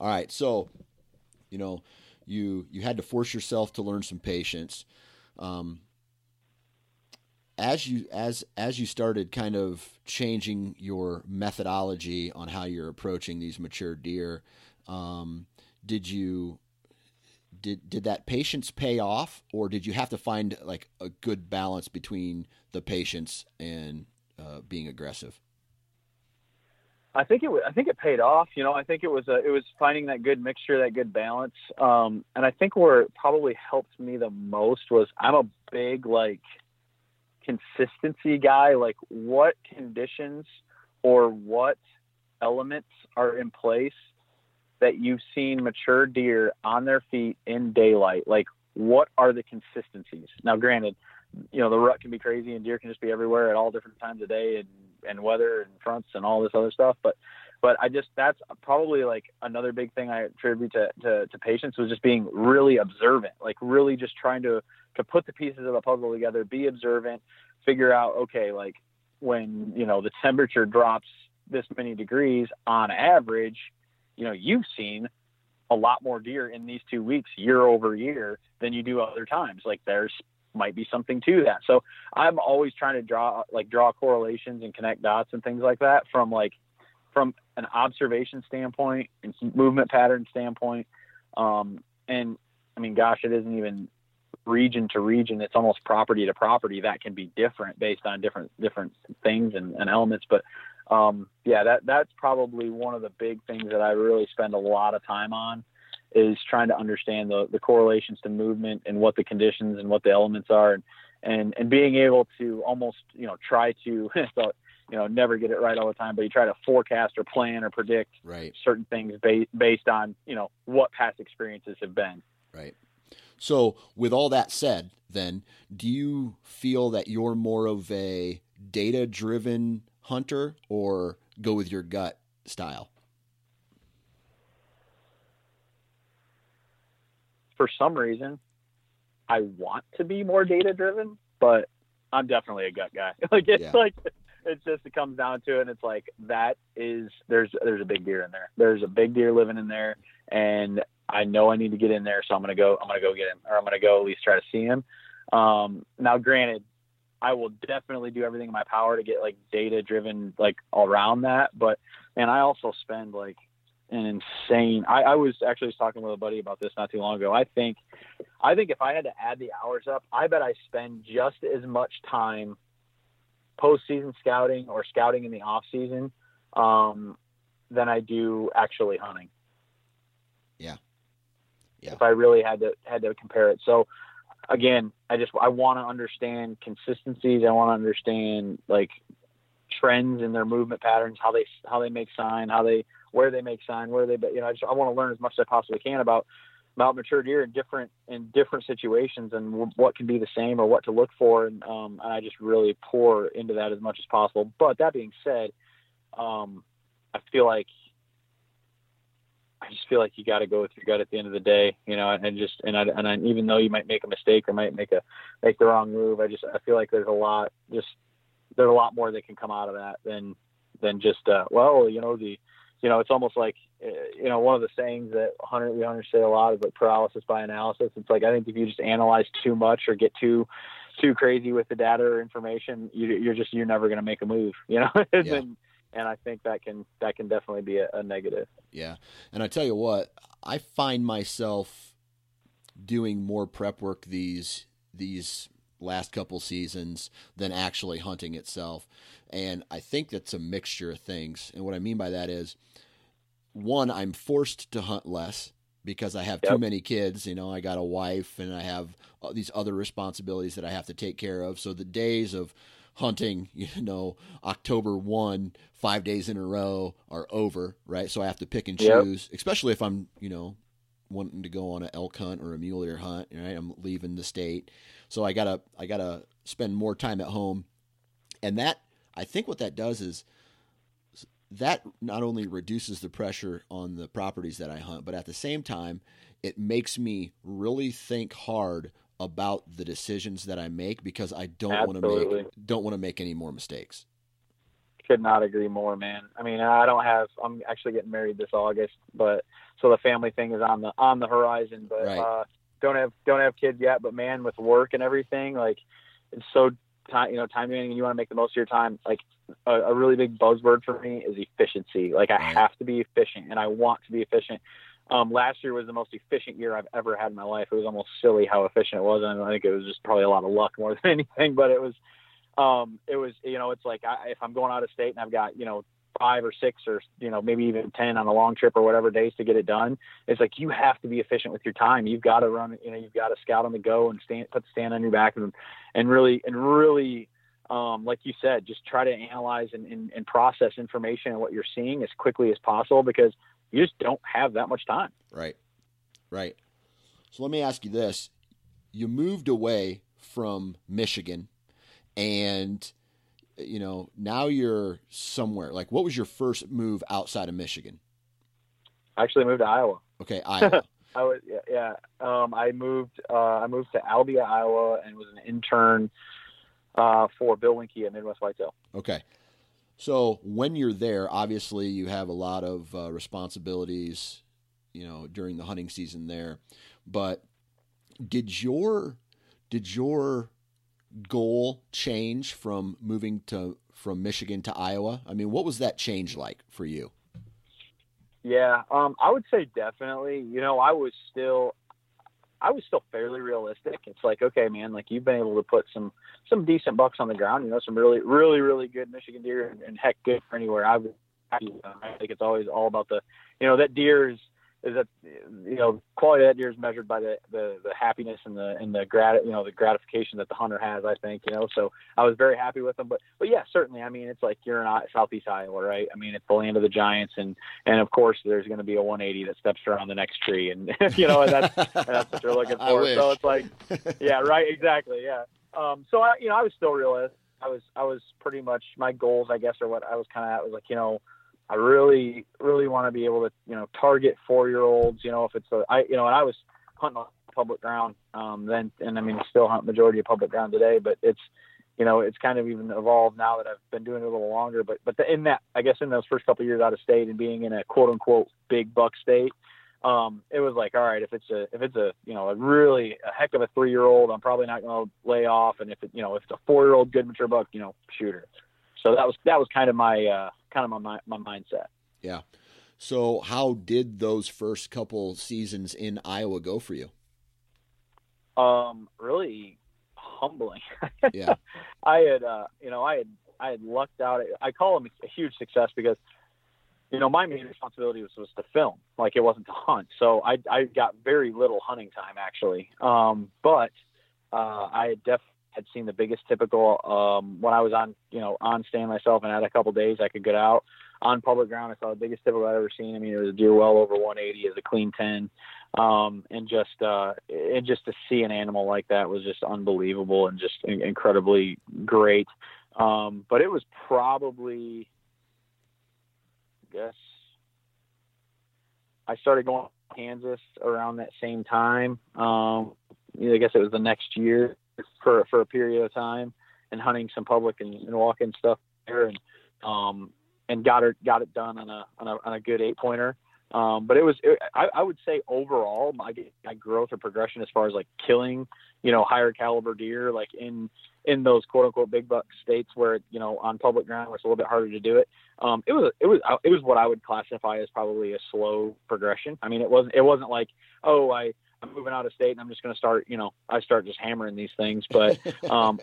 All right. So, you know, you you had to force yourself to learn some patience. Um, as you as as you started kind of changing your methodology on how you're approaching these mature deer, um, did you did did that patience pay off, or did you have to find like a good balance between the patience and uh, being aggressive? I think it I think it paid off. You know, I think it was a, it was finding that good mixture, that good balance. Um, and I think where it probably helped me the most was I'm a big like consistency guy. Like what conditions or what elements are in place that you've seen mature deer on their feet in daylight? Like what are the consistencies? Now, granted, you know the rut can be crazy and deer can just be everywhere at all different times of day and and weather and fronts and all this other stuff. But but i just that's probably like another big thing i attribute to, to, to patience was just being really observant like really just trying to to put the pieces of the puzzle together be observant figure out okay like when you know the temperature drops this many degrees on average you know you've seen a lot more deer in these two weeks year over year than you do other times. Like there's might be something to that. So I'm always trying to draw like draw correlations and connect dots and things like that from like from an observation standpoint and movement pattern standpoint. Um, and I mean, gosh, it isn't even region to region. It's almost property to property that can be different based on different different things and, and elements. But um, yeah, that that's probably one of the big things that I really spend a lot of time on is trying to understand the, the correlations to movement and what the conditions and what the elements are and, and, and being able to almost, you know, try to, *laughs* so, you know, never get it right all the time, but you try to forecast or plan or predict right. certain things based, based on, you know, what past experiences have been. Right. So with all that said, then do you feel that you're more of a data driven hunter or go with your gut style? For some reason, I want to be more data driven, but I'm definitely a gut guy. *laughs* like it's yeah. like it's just it comes down to it and it's like that is there's there's a big deer in there. There's a big deer living in there and I know I need to get in there, so I'm gonna go I'm gonna go get him or I'm gonna go at least try to see him. Um, now granted, I will definitely do everything in my power to get like data driven like around that, but man, I also spend like an insane. I, I was actually talking with a buddy about this not too long ago. I think, I think if I had to add the hours up, I bet I spend just as much time postseason scouting or scouting in the off season um, than I do actually hunting. Yeah. Yeah. If I really had to had to compare it, so again, I just I want to understand consistencies. I want to understand like trends in their movement patterns, how they how they make sign, how they where they make sign, where they, you know, I just I want to learn as much as I possibly can about about mature deer in different in different situations and what can be the same or what to look for, and um, and I just really pour into that as much as possible. But that being said, um, I feel like I just feel like you got to go with your gut at the end of the day, you know, and just and I, and I, even though you might make a mistake or might make a make the wrong move, I just I feel like there's a lot just there's a lot more that can come out of that than than just uh, well, you know the you know, it's almost like, uh, you know, one of the sayings that hunter, we hunters say a lot is like paralysis by analysis. It's like, I think if you just analyze too much or get too, too crazy with the data or information, you, are just, you're never going to make a move, you know? *laughs* and, yeah. and I think that can, that can definitely be a, a negative. Yeah. And I tell you what, I find myself doing more prep work these, these last couple seasons than actually hunting itself. And I think that's a mixture of things. And what I mean by that is one, I'm forced to hunt less because I have yep. too many kids. You know, I got a wife and I have uh, these other responsibilities that I have to take care of. So the days of hunting, *laughs* you know, October 1, five days in a row are over, right? So I have to pick and choose, yep. especially if I'm, you know, wanting to go on an elk hunt or a mule deer hunt, right? I'm leaving the state. So I gotta, I gotta spend more time at home. And that, I think what that does is that not only reduces the pressure on the properties that I hunt, but at the same time, it makes me really think hard about the decisions that I make because I don't want to make don't want to make any more mistakes. Could not agree more, man. I mean, I don't have. I'm actually getting married this August, but so the family thing is on the on the horizon. But right. uh, don't have don't have kids yet. But man, with work and everything, like it's so time you know time and you want to make the most of your time. Like a, a really big buzzword for me is efficiency. Like I have to be efficient, and I want to be efficient. Um, last year was the most efficient year I've ever had in my life. It was almost silly how efficient it was, and I think it was just probably a lot of luck more *laughs* than anything. But it was, um, it was, you know, it's like I, if I'm going out of state and I've got, you know, five or six or you know maybe even ten on a long trip or whatever days to get it done, it's like you have to be efficient with your time. You've got to run, you know, you've got to scout on the go and stand, put the stand on your back and and really and really um, like you said, just try to analyze and, and, and, process information and what you're seeing as quickly as possible because you just don't have that much time. Right. Right. So let me ask you this. You moved away from Michigan and you know, now you're somewhere. Like what was your first move outside of Michigan? I actually moved to Iowa. Okay, *laughs* Iowa. I was yeah, yeah. Um, I moved uh, I moved to Albia, Iowa and was an intern uh, for Bill Winke at Midwest Whitetail. Okay. So when you're there, obviously you have a lot of uh, responsibilities, you know, during the hunting season there. But did your did your goal change from moving to from Michigan to Iowa? I mean, what was that change like for you? Yeah, um, I would say definitely. You know, I was still I was still fairly realistic. It's like, okay, man, like you've been able to put some some decent bucks on the ground. You know, some really, really, really good Michigan deer, and, and heck, good for anywhere. I would, I think it's always all about the, you know, that deer is is that you know quality of that deer is measured by the, the the happiness and the and the grat you know the gratification that the hunter has I think you know so I was very happy with them. But but yeah certainly I mean it's like you're in southeast Iowa right? I mean it's the land of the giants and and of course there's going to be a 180 that steps around the next tree and *laughs* you know and that's that's what you're *laughs* looking for. So it's like yeah right exactly yeah. Um so I you know I was still realistic. I was I was pretty much my goals I guess or what I was kind of at was like you know I really, really want to be able to, you know, target four year olds, you know, if it's a, I, you know, and I was hunting on public ground, um, then, and I mean, still hunt majority of public ground today, but it's, you know, it's kind of even evolved now that I've been doing it a little longer, but, but the, in that, I guess in those first couple of years out of state and being in a quote unquote big buck state, um, it was like, all right, if it's a, if it's a, you know, a really a heck of a three year old, I'm probably not going to lay off. And if it, you know, if it's a four year old good mature buck, you know, shoot her. So that was, that was kind of my, uh, kind of my my mindset. Yeah. So how did those first couple seasons in Iowa go for you? Um, really humbling. *laughs* yeah. I had, uh, you know, I had, I had lucked out. I call them a huge success because, you know, my main responsibility was, was to film, like it wasn't to hunt. So I, I got very little hunting time actually. Um, but, uh, I had definitely had seen the biggest typical um, when I was on, you know, on stand myself and had a couple days I could get out on public ground. I saw the biggest typical I've ever seen. I mean, it was a deer well over 180 as a clean 10. Um, and just, uh, and just to see an animal like that was just unbelievable and just incredibly great. Um, but it was probably, I guess, I started going to Kansas around that same time. Um, I guess it was the next year for for a period of time and hunting some public and, and walking stuff there and um and got it got it done on a on a, on a good eight pointer. Um, but it was it, I, I would say overall my my growth or progression as far as like killing you know higher caliber deer like in in those quote unquote big buck states where you know on public ground where it's a little bit harder to do it. Um, it was it was it was what I would classify as probably a slow progression. I mean it wasn't it wasn't like oh I I'm moving out of state and I'm just going to start, you know, I start just hammering these things. But *laughs* um,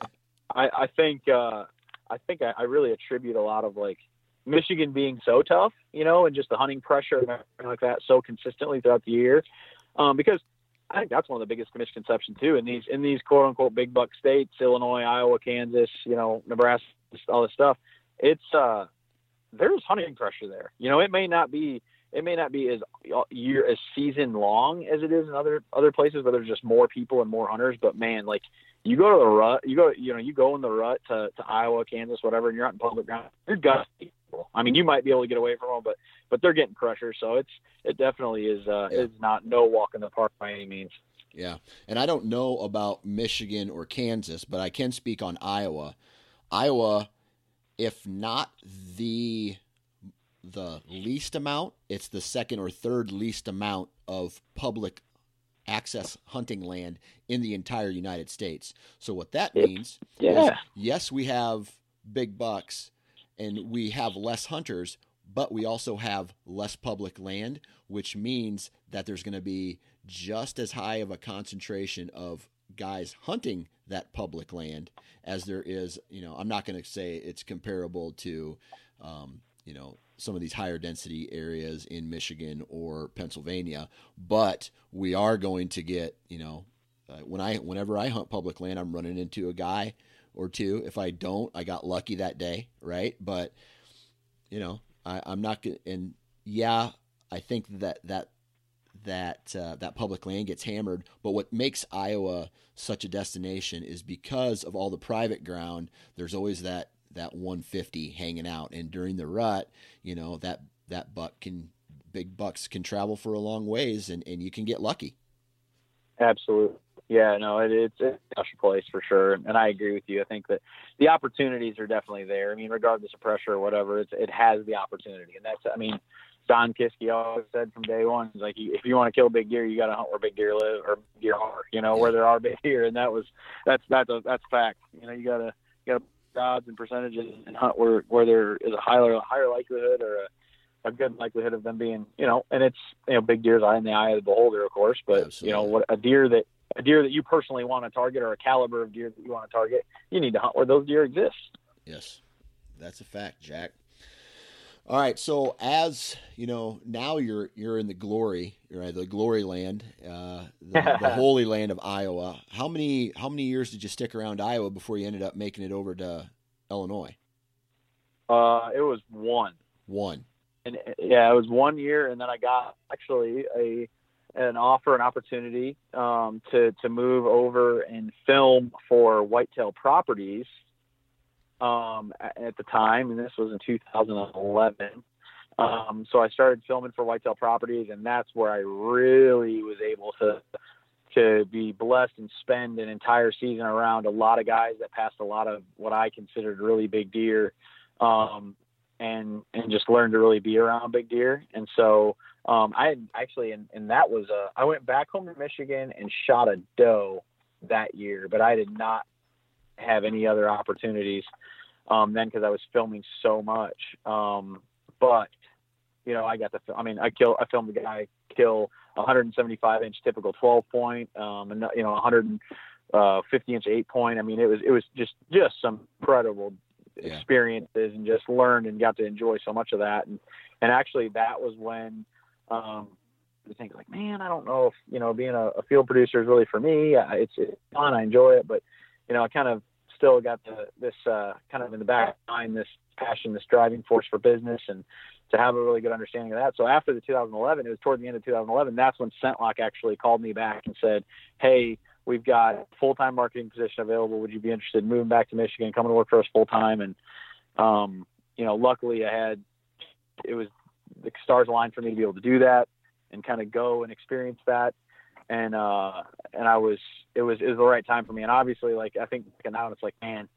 I, I think uh, I think I, I really attribute a lot of like Michigan being so tough, you know, and just the hunting pressure and everything like that so consistently throughout the year. Um, because I think that's one of the biggest misconceptions too in these in these quote unquote big buck states, Illinois, Iowa, Kansas, you know, Nebraska, all this stuff. It's uh, there's hunting pressure there. You know, it may not be it may not be as year as season long as it is in other other places where there's just more people and more hunters. But man, like you go to the rut, you go you know you go in the rut to, to Iowa, Kansas, whatever, and you're out in public ground. You're gusty people. I mean, you might be able to get away from them, but but they're getting pressure. So it's it definitely is uh, yeah. is not no walk in the park by any means. Yeah, and I don't know about Michigan or Kansas, but I can speak on Iowa. Iowa, if not the the least amount. It's the second or third least amount of public access hunting land in the entire United States. So what that means yeah. is yes, we have big bucks and we have less hunters, but we also have less public land, which means that there's going to be just as high of a concentration of guys hunting that public land as there is, you know, I'm not going to say it's comparable to um, you know some of these higher density areas in Michigan or Pennsylvania, but we are going to get you know uh, when I whenever I hunt public land, I'm running into a guy or two. If I don't, I got lucky that day, right? But you know, I, I'm not gonna. and yeah, I think that that that uh, that public land gets hammered. But what makes Iowa such a destination is because of all the private ground. There's always that that 150 hanging out. And during the rut, you know, that that buck can big bucks can travel for a long ways and, and you can get lucky. Absolutely. Yeah, no, it, it's a special place for sure, and I agree with you. I think that the opportunities are definitely there. I mean, regardless of pressure or whatever, it's, it has the opportunity, and that's. I mean, Don Kisky always said from day one, like, if you want to kill big deer, you got to hunt where big deer live or deer are. You know, where there are big deer, and that was that's that's a that's fact. You know, you gotta you gotta odds and percentages and hunt where where there is a higher higher likelihood or a, a good likelihood of them being you know and it's you know big deer's eye in the eye of the beholder of course but Absolutely. you know what a deer that a deer that you personally want to target or a caliber of deer that you want to target you need to hunt where those deer exist. Yes. That's a fact jack all right, so as you know, now you're you're in the glory, right? The glory land, uh, the, the, *laughs* holy land of Iowa. How many how many years did you stick around Iowa before you ended up making it over to Illinois? Uh, it was one. One. And yeah, it was one year, and then I got actually a an offer, an opportunity um, to to move over and film for Whitetail Properties um, at the time, and this was in 2011. Um, so I started filming for Whitetail Properties, and that's where I really was able to to be blessed and spend an entire season around a lot of guys that passed a lot of what I considered really big deer, um, and and just learn to really be around big deer. And so um, I actually, and, and that was a, I went back home to Michigan and shot a doe that year, but I did not have any other opportunities um, then because I was filming so much. Um, but you know, I got the. I mean, I kill. I filmed a guy kill 175 inch typical 12 point, um, and you know, 150 uh, inch eight point. I mean, it was it was just just some incredible yeah. experiences, and just learned and got to enjoy so much of that. And and actually, that was when. Um, I think like, man, I don't know if you know being a, a field producer is really for me. It's, it's fun, I enjoy it, but you know, I kind of still got the, this uh, kind of in the back of mind, this passion, this driving force for business, and to have a really good understanding of that. So after the 2011, it was toward the end of 2011. That's when ScentLok actually called me back and said, "Hey, we've got a full-time marketing position available. Would you be interested in moving back to Michigan, coming to work for us full time?" And um, you know, luckily I had it was the stars aligned for me to be able to do that and kind of go and experience that and uh and I was it was it was the right time for me. And obviously like I think now it's like man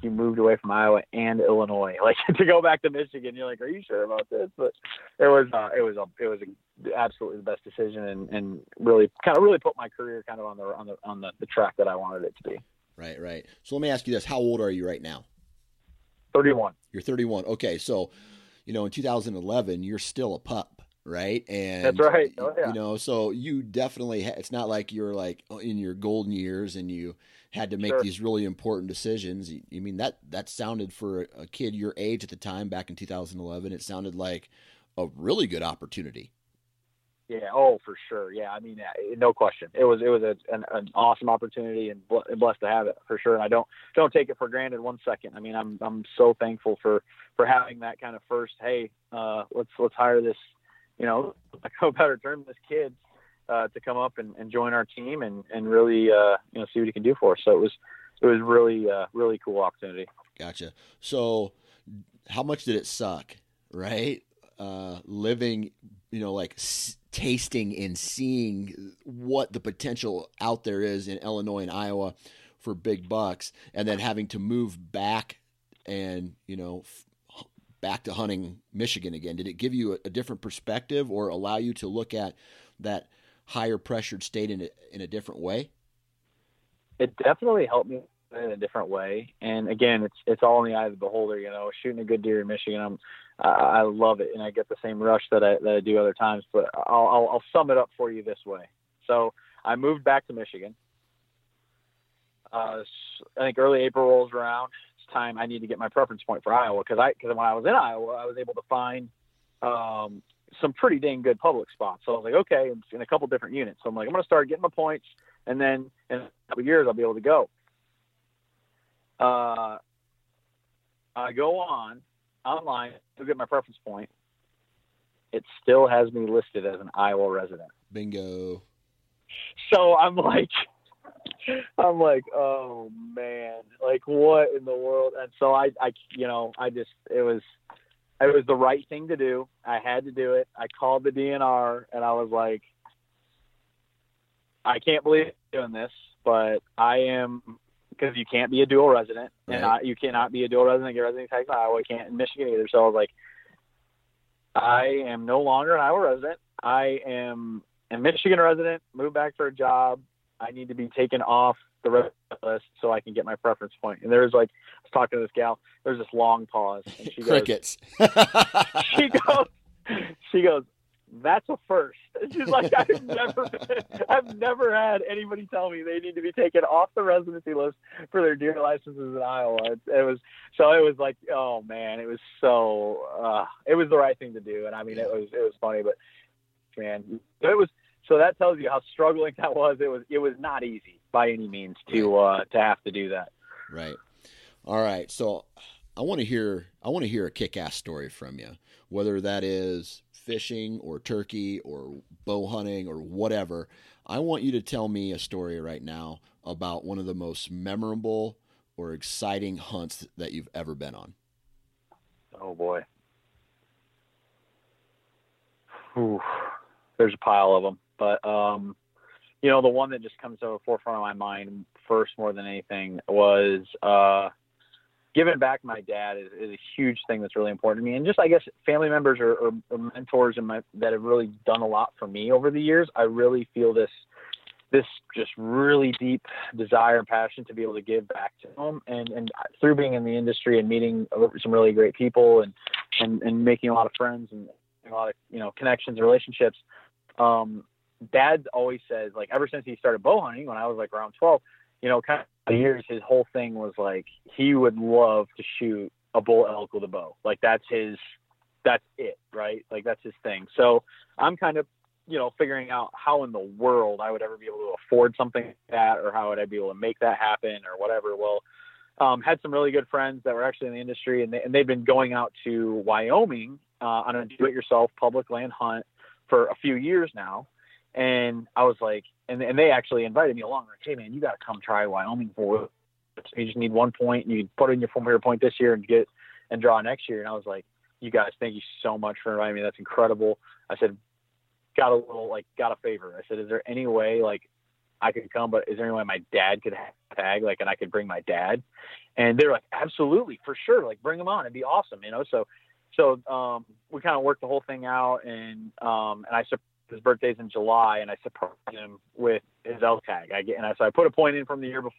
you moved away from Iowa and Illinois *laughs* like to go back to Michigan. You're like are you sure about this? But it was uh, it was a it was a, absolutely the best decision and and really kind of really put my career kind of on the on the on the, the track that I wanted it to be. Right right. So let me ask you this. How old are you right now? 31 you're 31 okay so you know in 2011 you're still a pup right? And that's right. Oh, yeah. You know, so you definitely. Ha- it's not like you're like in your golden years and you had to make sure. these really important decisions. I mean that that sounded for a kid your age at the time back in 2011. It sounded like a really good opportunity. Yeah. Oh, for sure. Yeah. I mean, no question. It was it was a, an, an awesome opportunity and blessed to have it for sure. And I don't don't take it for granted one second. I mean, I'm I'm so thankful for for having that kind of first. Hey, uh, let's let's hire this. You know, *laughs* like a better term, this kid uh, to come up and, and join our team and and really uh, you know see what he can do for us. So it was it was really uh, really cool opportunity. Gotcha. So, how much did it suck? Right, uh, living, you know, like s- tasting and seeing what the potential out there is in Illinois and Iowa for big bucks, and then having to move back and you know f- back to hunting Michigan again. Did it give you a, a, different perspective or allow you to look at that higher pressured state in a, in a different way? It definitely helped me in a different way. And again, it's it's all in the eye of the beholder. You know, shooting a good deer in Michigan, I'm I love it, and I get the same rush that I that I do other times. But I'll I'll, I'll sum it up for you this way. So I moved back to Michigan. Uh, I think early April rolls around. Time I need to get my preference point for Iowa because I because when I was in Iowa, I was able to find um, some pretty dang good public spots. So I was like, okay, in a couple different units. So I'm like, I'm going to start getting my points, and then in a couple years I'll be able to go uh, I go on online to get my preference point. It still has me listed as an Iowa resident. Bingo. So I'm like, *laughs* I'm like, oh man, like what in the world? And so I, I, you know, I just, it was, it was the right thing to do. I had to do it. I called the DNR and I was like, I can't believe I'm doing this, but I am because you can't be a dual resident, right. and I, you cannot be a dual resident get residency tax in Iowa. Can't in Michigan either. So I was like, I am no longer an Iowa resident. I am a Michigan resident. Moved back for a job. I need to be taken off the residency list so I can get my preference point. And there's like, I was talking to this gal. There's this long pause. And she *laughs* Crickets. Goes, *laughs* *laughs* she goes. She goes that's a first. She's like, I've never, I've never had anybody tell me they need to be taken off the residency list for their deer licenses in Iowa. It, it was so it was like, oh man, it was so, uh, it was the right thing to do, and I mean, it was it was funny, but man, it was. So that tells you how struggling that was. It was it was not easy by any means to uh, to have to do that. Right. All right. So I want to hear I want to hear a kick-ass story from you, whether that is fishing or turkey or bow hunting or whatever, I want you to tell me a story right now about one of the most memorable or exciting hunts that you've ever been on. Oh boy. Ooh, there's a pile of them, but um, you know the one that just comes to the forefront of my mind first more than anything was uh, giving back my dad is, is, a huge thing that's really important to me. And just, I guess, family members or, or, or mentors in my, that have really done a lot for me over the years. I really feel this, this just really deep desire and passion to be able to give back to them. And, and through being in the industry and meeting some really great people and, and, and making a lot of friends and a lot of, you know, connections and relationships. Um, dad always says like, ever since he started bow hunting when I was like around 12, you know, kind of years, his whole thing was like he would love to shoot a bull elk with a bow. Like that's his, that's it, right? Like that's his thing. So I'm kind of, you know, figuring out how in the world I would ever be able to afford something like that, or how would I be able to make that happen, or whatever. Well, um, had some really good friends that were actually in the industry, and, they, and they've been going out to Wyoming uh, on a do-it-yourself public land hunt for a few years now. And I was like, and, and they actually invited me along. Like, hey man, you got to come try Wyoming for. You just need one point, and you put in your four point this year and get and draw next year. And I was like, you guys, thank you so much for inviting me. That's incredible. I said, got a little like got a favor. I said, is there any way like I could come, but is there any way my dad could tag like and I could bring my dad? And they're like, absolutely, for sure. Like bring him on. It'd be awesome, you know. So so um, we kind of worked the whole thing out, and um, and I his birthday's in July, and I surprised him with his elk tag. I get, and I, so I put a point in from the year before.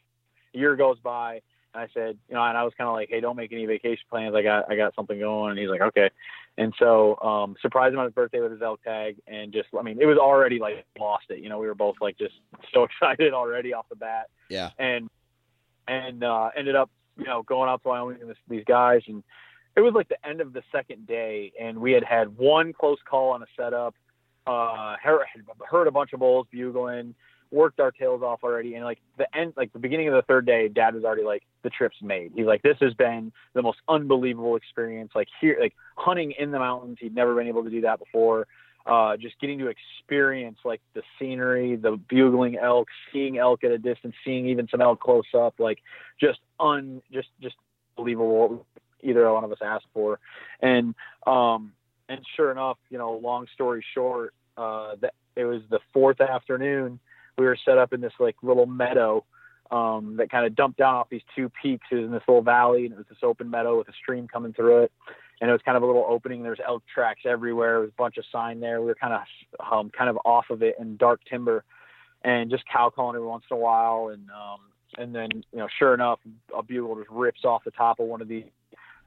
A year goes by, and I said, you know, and I was kind of like, hey, don't make any vacation plans. I got, I got something going, and he's like, okay. And so, um, surprised him on his birthday with his elk tag, and just, I mean, it was already like lost it. You know, we were both like just *laughs* so excited already off the bat. Yeah. And and uh, ended up, you know, going out to Wyoming with these guys, and it was like the end of the second day, and we had had one close call on a setup uh, heard, a bunch of bulls bugling, worked our tails off already, and like the end, like the beginning of the third day, Dad was already like, the trip's made. He's like, this has been the most unbelievable experience. Like here, like hunting in the mountains, he'd never been able to do that before. Uh, just getting to experience like the scenery, the bugling elk, seeing elk at a distance, seeing even some elk close up, like just un, just just believable either one of us asked for, and um, and sure enough, you know, long story short, uh, that it was the fourth afternoon. We were set up in this like little meadow um, that kind of dumped down off these two peaks. It was in this little valley, and it was this open meadow with a stream coming through it. And it was kind of a little opening. There's elk tracks everywhere. There was a bunch of sign there. We were kind of um, kind of off of it in dark timber, and just cow calling every once in a while. And um, and then you know, sure enough, a bugle just rips off the top of one of these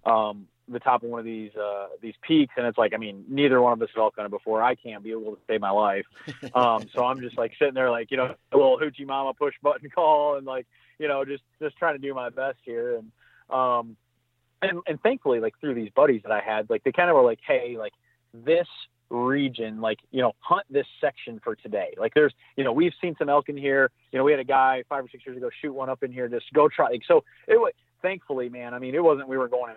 um, the top of one of these uh, these peaks, and it's like, I mean, neither one of us has elk hunted before. I can't be able to save my life, *laughs* um, so I'm just like sitting there, like you know, a little hoochie mama push button *laughs* call, and like you know, just just trying to do my best here, and um, and and thankfully, like through these buddies that I had, like they kind of were like, hey, like this region, like you know, hunt this section for today. Like there's, you know, we've seen some elk in here. You know, we had a guy five or six years ago shoot one up in here. Just go try. Like, so it was thankfully, man. I mean, it wasn't we were going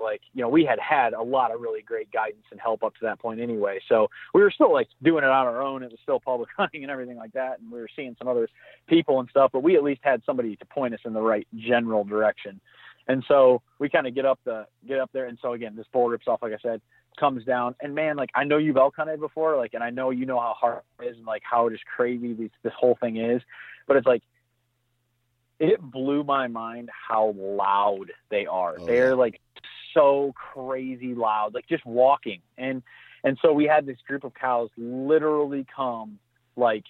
like you know we had had a lot of really great guidance and help up to that point anyway. So we were still like doing it on our own. It was still public *laughs* hunting and everything like that and we were seeing some other people and stuff but we at least had somebody to point us in the right general direction. And so we kind of get up the get up there and so again this bull rips off like i said comes down. And man like i know you've elk hunted before like and i know you know how hard it is and like how just crazy this, this whole thing is but it's like it blew my mind how loud they are. Oh, They're yeah. like so crazy loud, like just walking. And and so we had this group of cows literally come like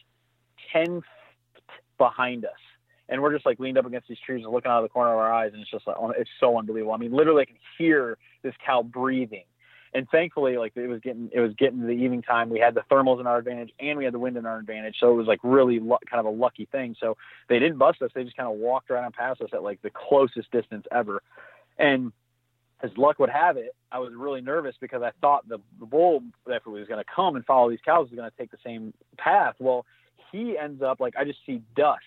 ten feet behind us. And we're just like leaned up against these trees and looking out of the corner of our eyes, and it's just like it's so unbelievable. I mean, literally, I can hear this cow breathing and thankfully like it was getting it was getting to the evening time. We had the thermals in our advantage and we had the wind in our advantage. So it was like really lo- kind of a lucky thing. So they didn't bust us. They just kind of walked right on past us at like the closest distance ever. And as luck would have it i was really nervous because i thought the, the bull if it was going to come and follow these cows was going to take the same path. Well he ends up like i just see dust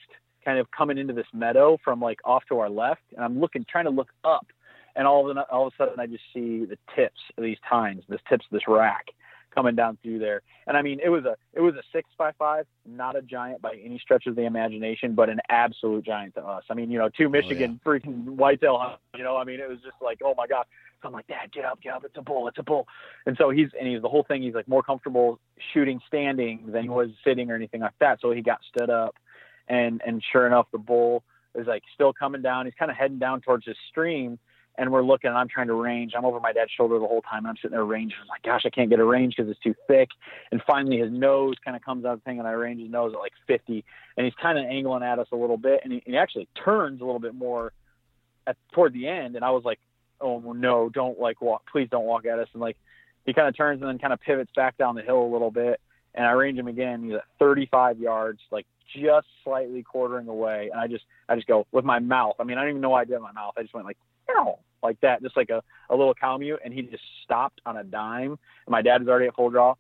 kind of coming into this meadow from like off to our left. And i'm looking trying to look up and all of a, all of a sudden I just see the tips of these tines, this tips of this rack coming down through there. And I mean, it was a it was a six by five, not a giant by any stretch of the imagination, but an absolute giant to us. I mean, you know, two oh, Michigan oh, yeah. freaking whitetail hunt. You know, I mean, it was just like, oh my god. So I'm like, Dad, get up, get up! It's a bull, it's a bull. And so he's and he's the whole thing. He's like more comfortable shooting standing than he was sitting or anything like that. So he got stood up, and and sure enough, the bull is like still coming down. He's kind of heading down towards this stream and we're looking and I'm trying to range. I'm over my dad's shoulder the whole time and I'm sitting there range. I'm like, gosh, I can't get a range because it's too thick. And finally his nose kind of comes out of the thing and I range his nose at like 50 and he's kind of angling at us a little bit and he, he actually turns a little bit more at toward the end. And I was like, oh no, don't like walk, please don't walk at us. And like, he kind of turns and then kind of pivots back down the hill a little bit. And I range him again. He's at 35 yards, like just slightly quartering away. And I just, I just go with my mouth. I mean, I don't even know why I did my mouth. I just went like, like that, just like a, a little cow mute, and he just stopped on a dime. And my dad was already at full draw.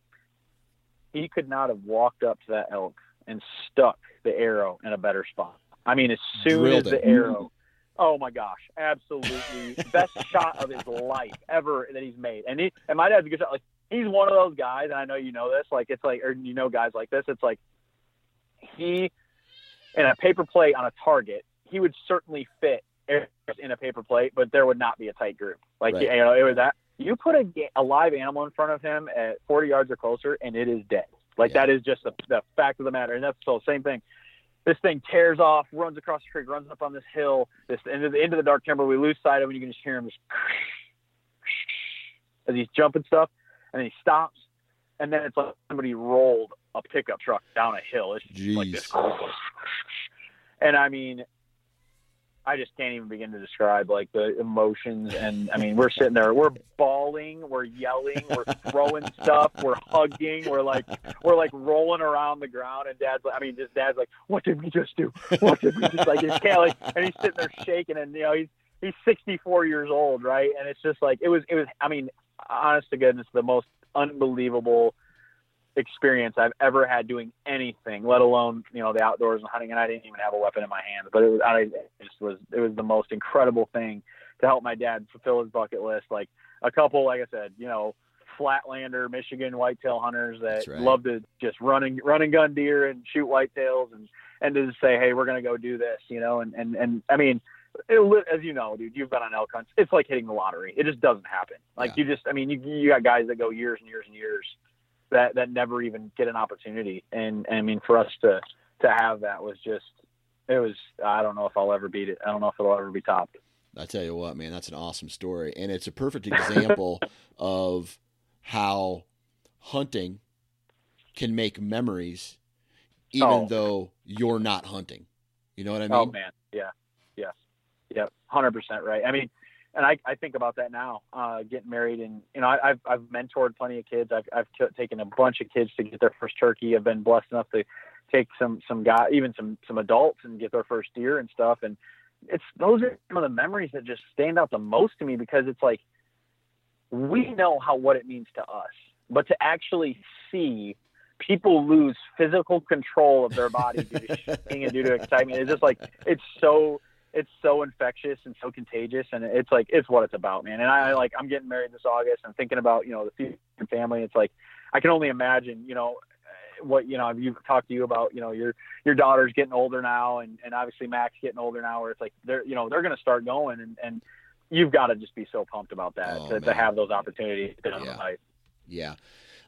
He could not have walked up to that elk and stuck the arrow in a better spot. I mean, as soon Drilled as the it. arrow, oh my gosh, absolutely *laughs* best shot of his life ever that he's made. And he and my dad's a good shot. Like he's one of those guys, and I know you know this. Like it's like, or you know guys like this. It's like he in a paper play on a target, he would certainly fit in a paper plate, but there would not be a tight group. Like right. you know, it was that you put a, a live animal in front of him at 40 yards or closer, and it is dead. Like yeah. that is just the, the fact of the matter. And that's the same thing. This thing tears off, runs across the creek, runs up on this hill, this into the the dark timber. We lose sight of him, and you can just hear him just *laughs* as he's jumping stuff, and then he stops, and then it's like somebody rolled a pickup truck down a hill. It's Jeez. like this, *laughs* and I mean, I just can't even begin to describe like the emotions. And I mean, we're sitting there, we're bawling, we're yelling, we're throwing *laughs* stuff, we're hugging, we're like, we're like rolling around the ground. And dad's like, I mean, just dad's like, what did we just do? What did we just like? It's of like, and he's sitting there shaking, and you know, he's he's 64 years old, right? And it's just like it was, it was. I mean, honest to goodness, the most unbelievable experience I've ever had doing anything, let alone you know the outdoors and hunting. And I didn't even have a weapon in my hands, but it was I it just was it was the most incredible thing to help my dad fulfill his bucket list. Like a couple, like I said, you know, flatlander Michigan whitetail hunters that right. love to just run and run and gun deer and shoot whitetails and and to just say, hey, we're gonna go do this, you know, and and and I mean. It, as you know, dude, you've been on elk hunts. It's like hitting the lottery. It just doesn't happen. Like yeah. you just, I mean, you you got guys that go years and years and years that that never even get an opportunity. And, and I mean, for us to to have that was just it was. I don't know if I'll ever beat it. I don't know if it'll ever be topped. I tell you what, man, that's an awesome story, and it's a perfect example *laughs* of how hunting can make memories, even oh. though you're not hunting. You know what I oh, mean? Oh man, yeah, yes, yep, hundred percent right. I mean, and I, I think about that now, uh, getting married, and you know, I, have I've mentored plenty of kids. I've I've t- taken a bunch of kids to get their first turkey. I've been blessed enough to take some some guy, even some some adults, and get their first deer and stuff. And it's those are some of the memories that just stand out the most to me because it's like we know how what it means to us, but to actually see people lose physical control of their body due to *laughs* shooting and due to excitement, it's just like it's so it's so infectious and so contagious and it's like it's what it's about man. And i like i'm getting married this august i'm thinking about you know the future and family it's like i can only imagine you know what you know you've talked to you about you know your your daughter's getting older now and and obviously max getting older now where it's like they're you know they're going to start going and and you've got to just be so pumped about that oh, to, to, have those opportunities yeah. yeah.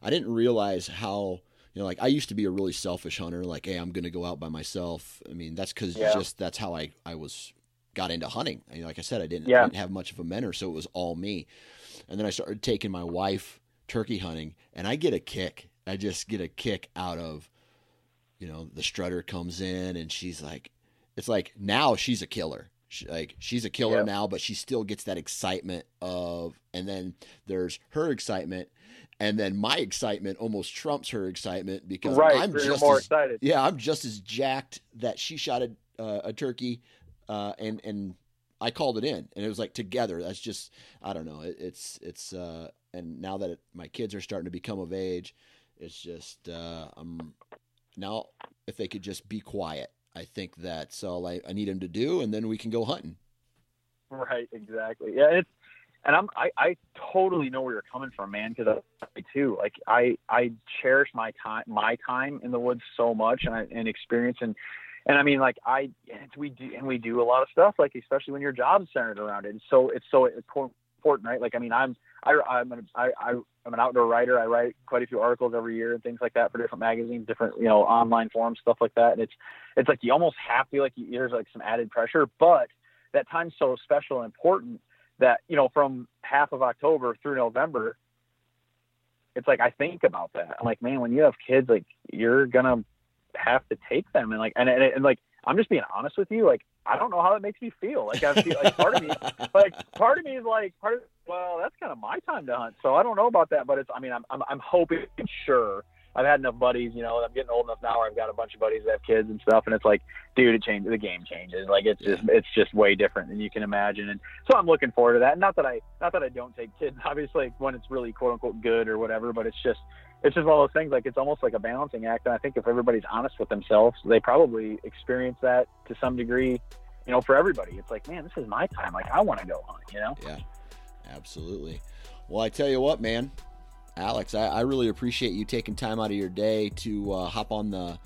I didn't realize how you know, like I used to be a really selfish hunter. Like, hey, I'm going to go out by myself. I mean, that's because yeah. just that's how I I was got into hunting. I mean, like I said, I didn't, yeah. I didn't have much of a mentor, so it was all me. And then I started taking my wife turkey hunting, and I get a kick. I just get a kick out of, you know, the strutter comes in, and she's like, it's like now she's a killer. She, like she's a killer yep. now, but she still gets that excitement of, and then there's her excitement and then my excitement almost trumps her excitement because right, I'm just more as, excited. Yeah, I'm just as jacked that she shot a, uh, a turkey, uh, and and I called it in, and it was like together. That's just I don't know. It, it's it's uh, and now that it, my kids are starting to become of age, it's just uh, I'm now if they could just be quiet. I think that's all I, I need them to do, and then we can go hunting. Right, exactly. Yeah, it's and I'm I, I totally know where you're coming from, man. Because I too like I I cherish my time my time in the woods so much and I, and experience and and I mean like I we do and we do a lot of stuff like especially when your job's centered around it. And so it's so important, right? Like I mean I'm I I'm an, I, I I'm an outdoor writer. I write quite a few articles every year and things like that for different magazines, different you know online forums, stuff like that. And it's it's like you almost have to like you, there's like some added pressure, but that time's so special and important that you know from half of October through November, it's like I think about that. I'm like, man, when you have kids, like you're gonna have to take them, and like and and, and like I'm just being honest with you, like I don't know how that makes me feel. Like I feel like part of me, *laughs* like part of me is like part of well, that's kind of my time to hunt. So I don't know about that, but it's I mean I'm I'm, I'm hoping sure I've had enough buddies, you know, I'm getting old enough now where I've got a bunch of buddies that have kids and stuff. And it's like, dude, it changes. The game changes. Like it's just, it's just way different than you can imagine. And so I'm looking forward to that. Not that I, not that I don't take kids, *laughs* obviously when it's really quote unquote good or whatever, but it's just, it's just one of those things. Like it's almost like a balancing act. And I think if everybody's honest with themselves, they probably experience that to some degree, you know, for everybody. It's like, man, this is my time. Like I want to go hunt, you know? Yeah, absolutely. Well, I tell you what, man, Alex, I, I, really appreciate you taking time out of your day to uh, hop on the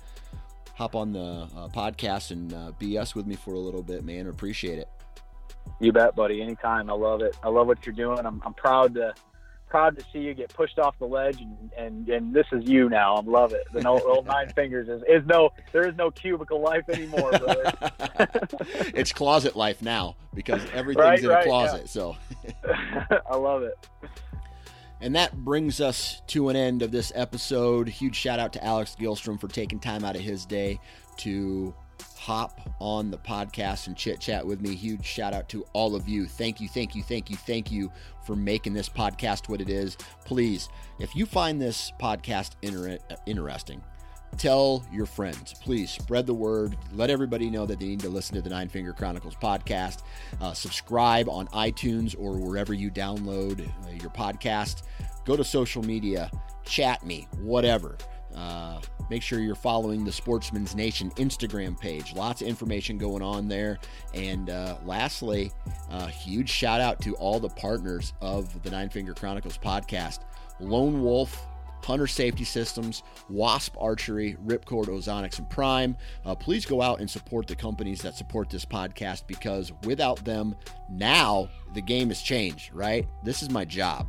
hop on the uh, podcast and uh, BS with me for a little bit, man. Appreciate it. You bet, buddy. Anytime. I love it. I love what you're doing. I'm, I'm proud to proud to see you get pushed off the ledge and, and, and this is you now. I love it. The no, old nine *laughs* fingers is, is no there is no cubicle life anymore, brother. *laughs* it's closet life now because everything's right, in a closet. Yeah. So *laughs* I love it. And that brings us to an end of this episode. Huge shout out to Alex Gilstrom for taking time out of his day to hop on the podcast and chit chat with me. Huge shout out to all of you. Thank you, thank you, thank you, thank you for making this podcast what it is. Please, if you find this podcast inter- interesting, tell your friends. Please spread the word. Let everybody know that they need to listen to the Nine Finger Chronicles podcast. Uh, subscribe on iTunes or wherever you download uh, your podcast. go to social media, chat me, whatever. Uh, make sure you're following the Sportsman's Nation Instagram page. Lots of information going on there. And uh, lastly, a huge shout out to all the partners of the Nine Finger Chronicles podcast Lone Wolf, Hunter Safety Systems, Wasp Archery, Ripcord Ozonics, and Prime. Uh, please go out and support the companies that support this podcast because without them, now the game has changed, right? This is my job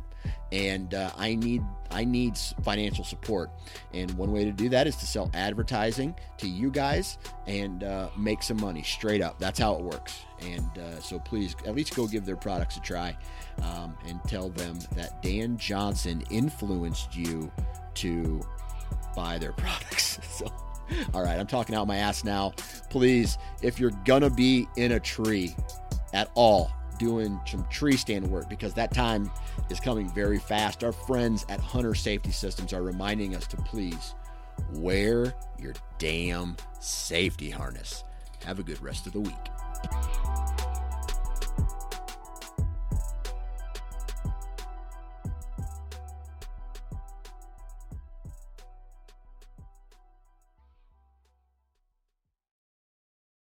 and uh, I need I need financial support. And one way to do that is to sell advertising to you guys and uh, make some money straight up. That's how it works. And uh, so please at least go give their products a try um, and tell them that Dan Johnson influenced you to buy their *laughs* products. so. All right, I'm talking out my ass now. Please, if you're gonna be in a tree at all, doing some tree stand work because that time is coming very fast. Our friends at Hunter Safety Systems are reminding us to please wear your damn safety harness. Have a good rest of the week.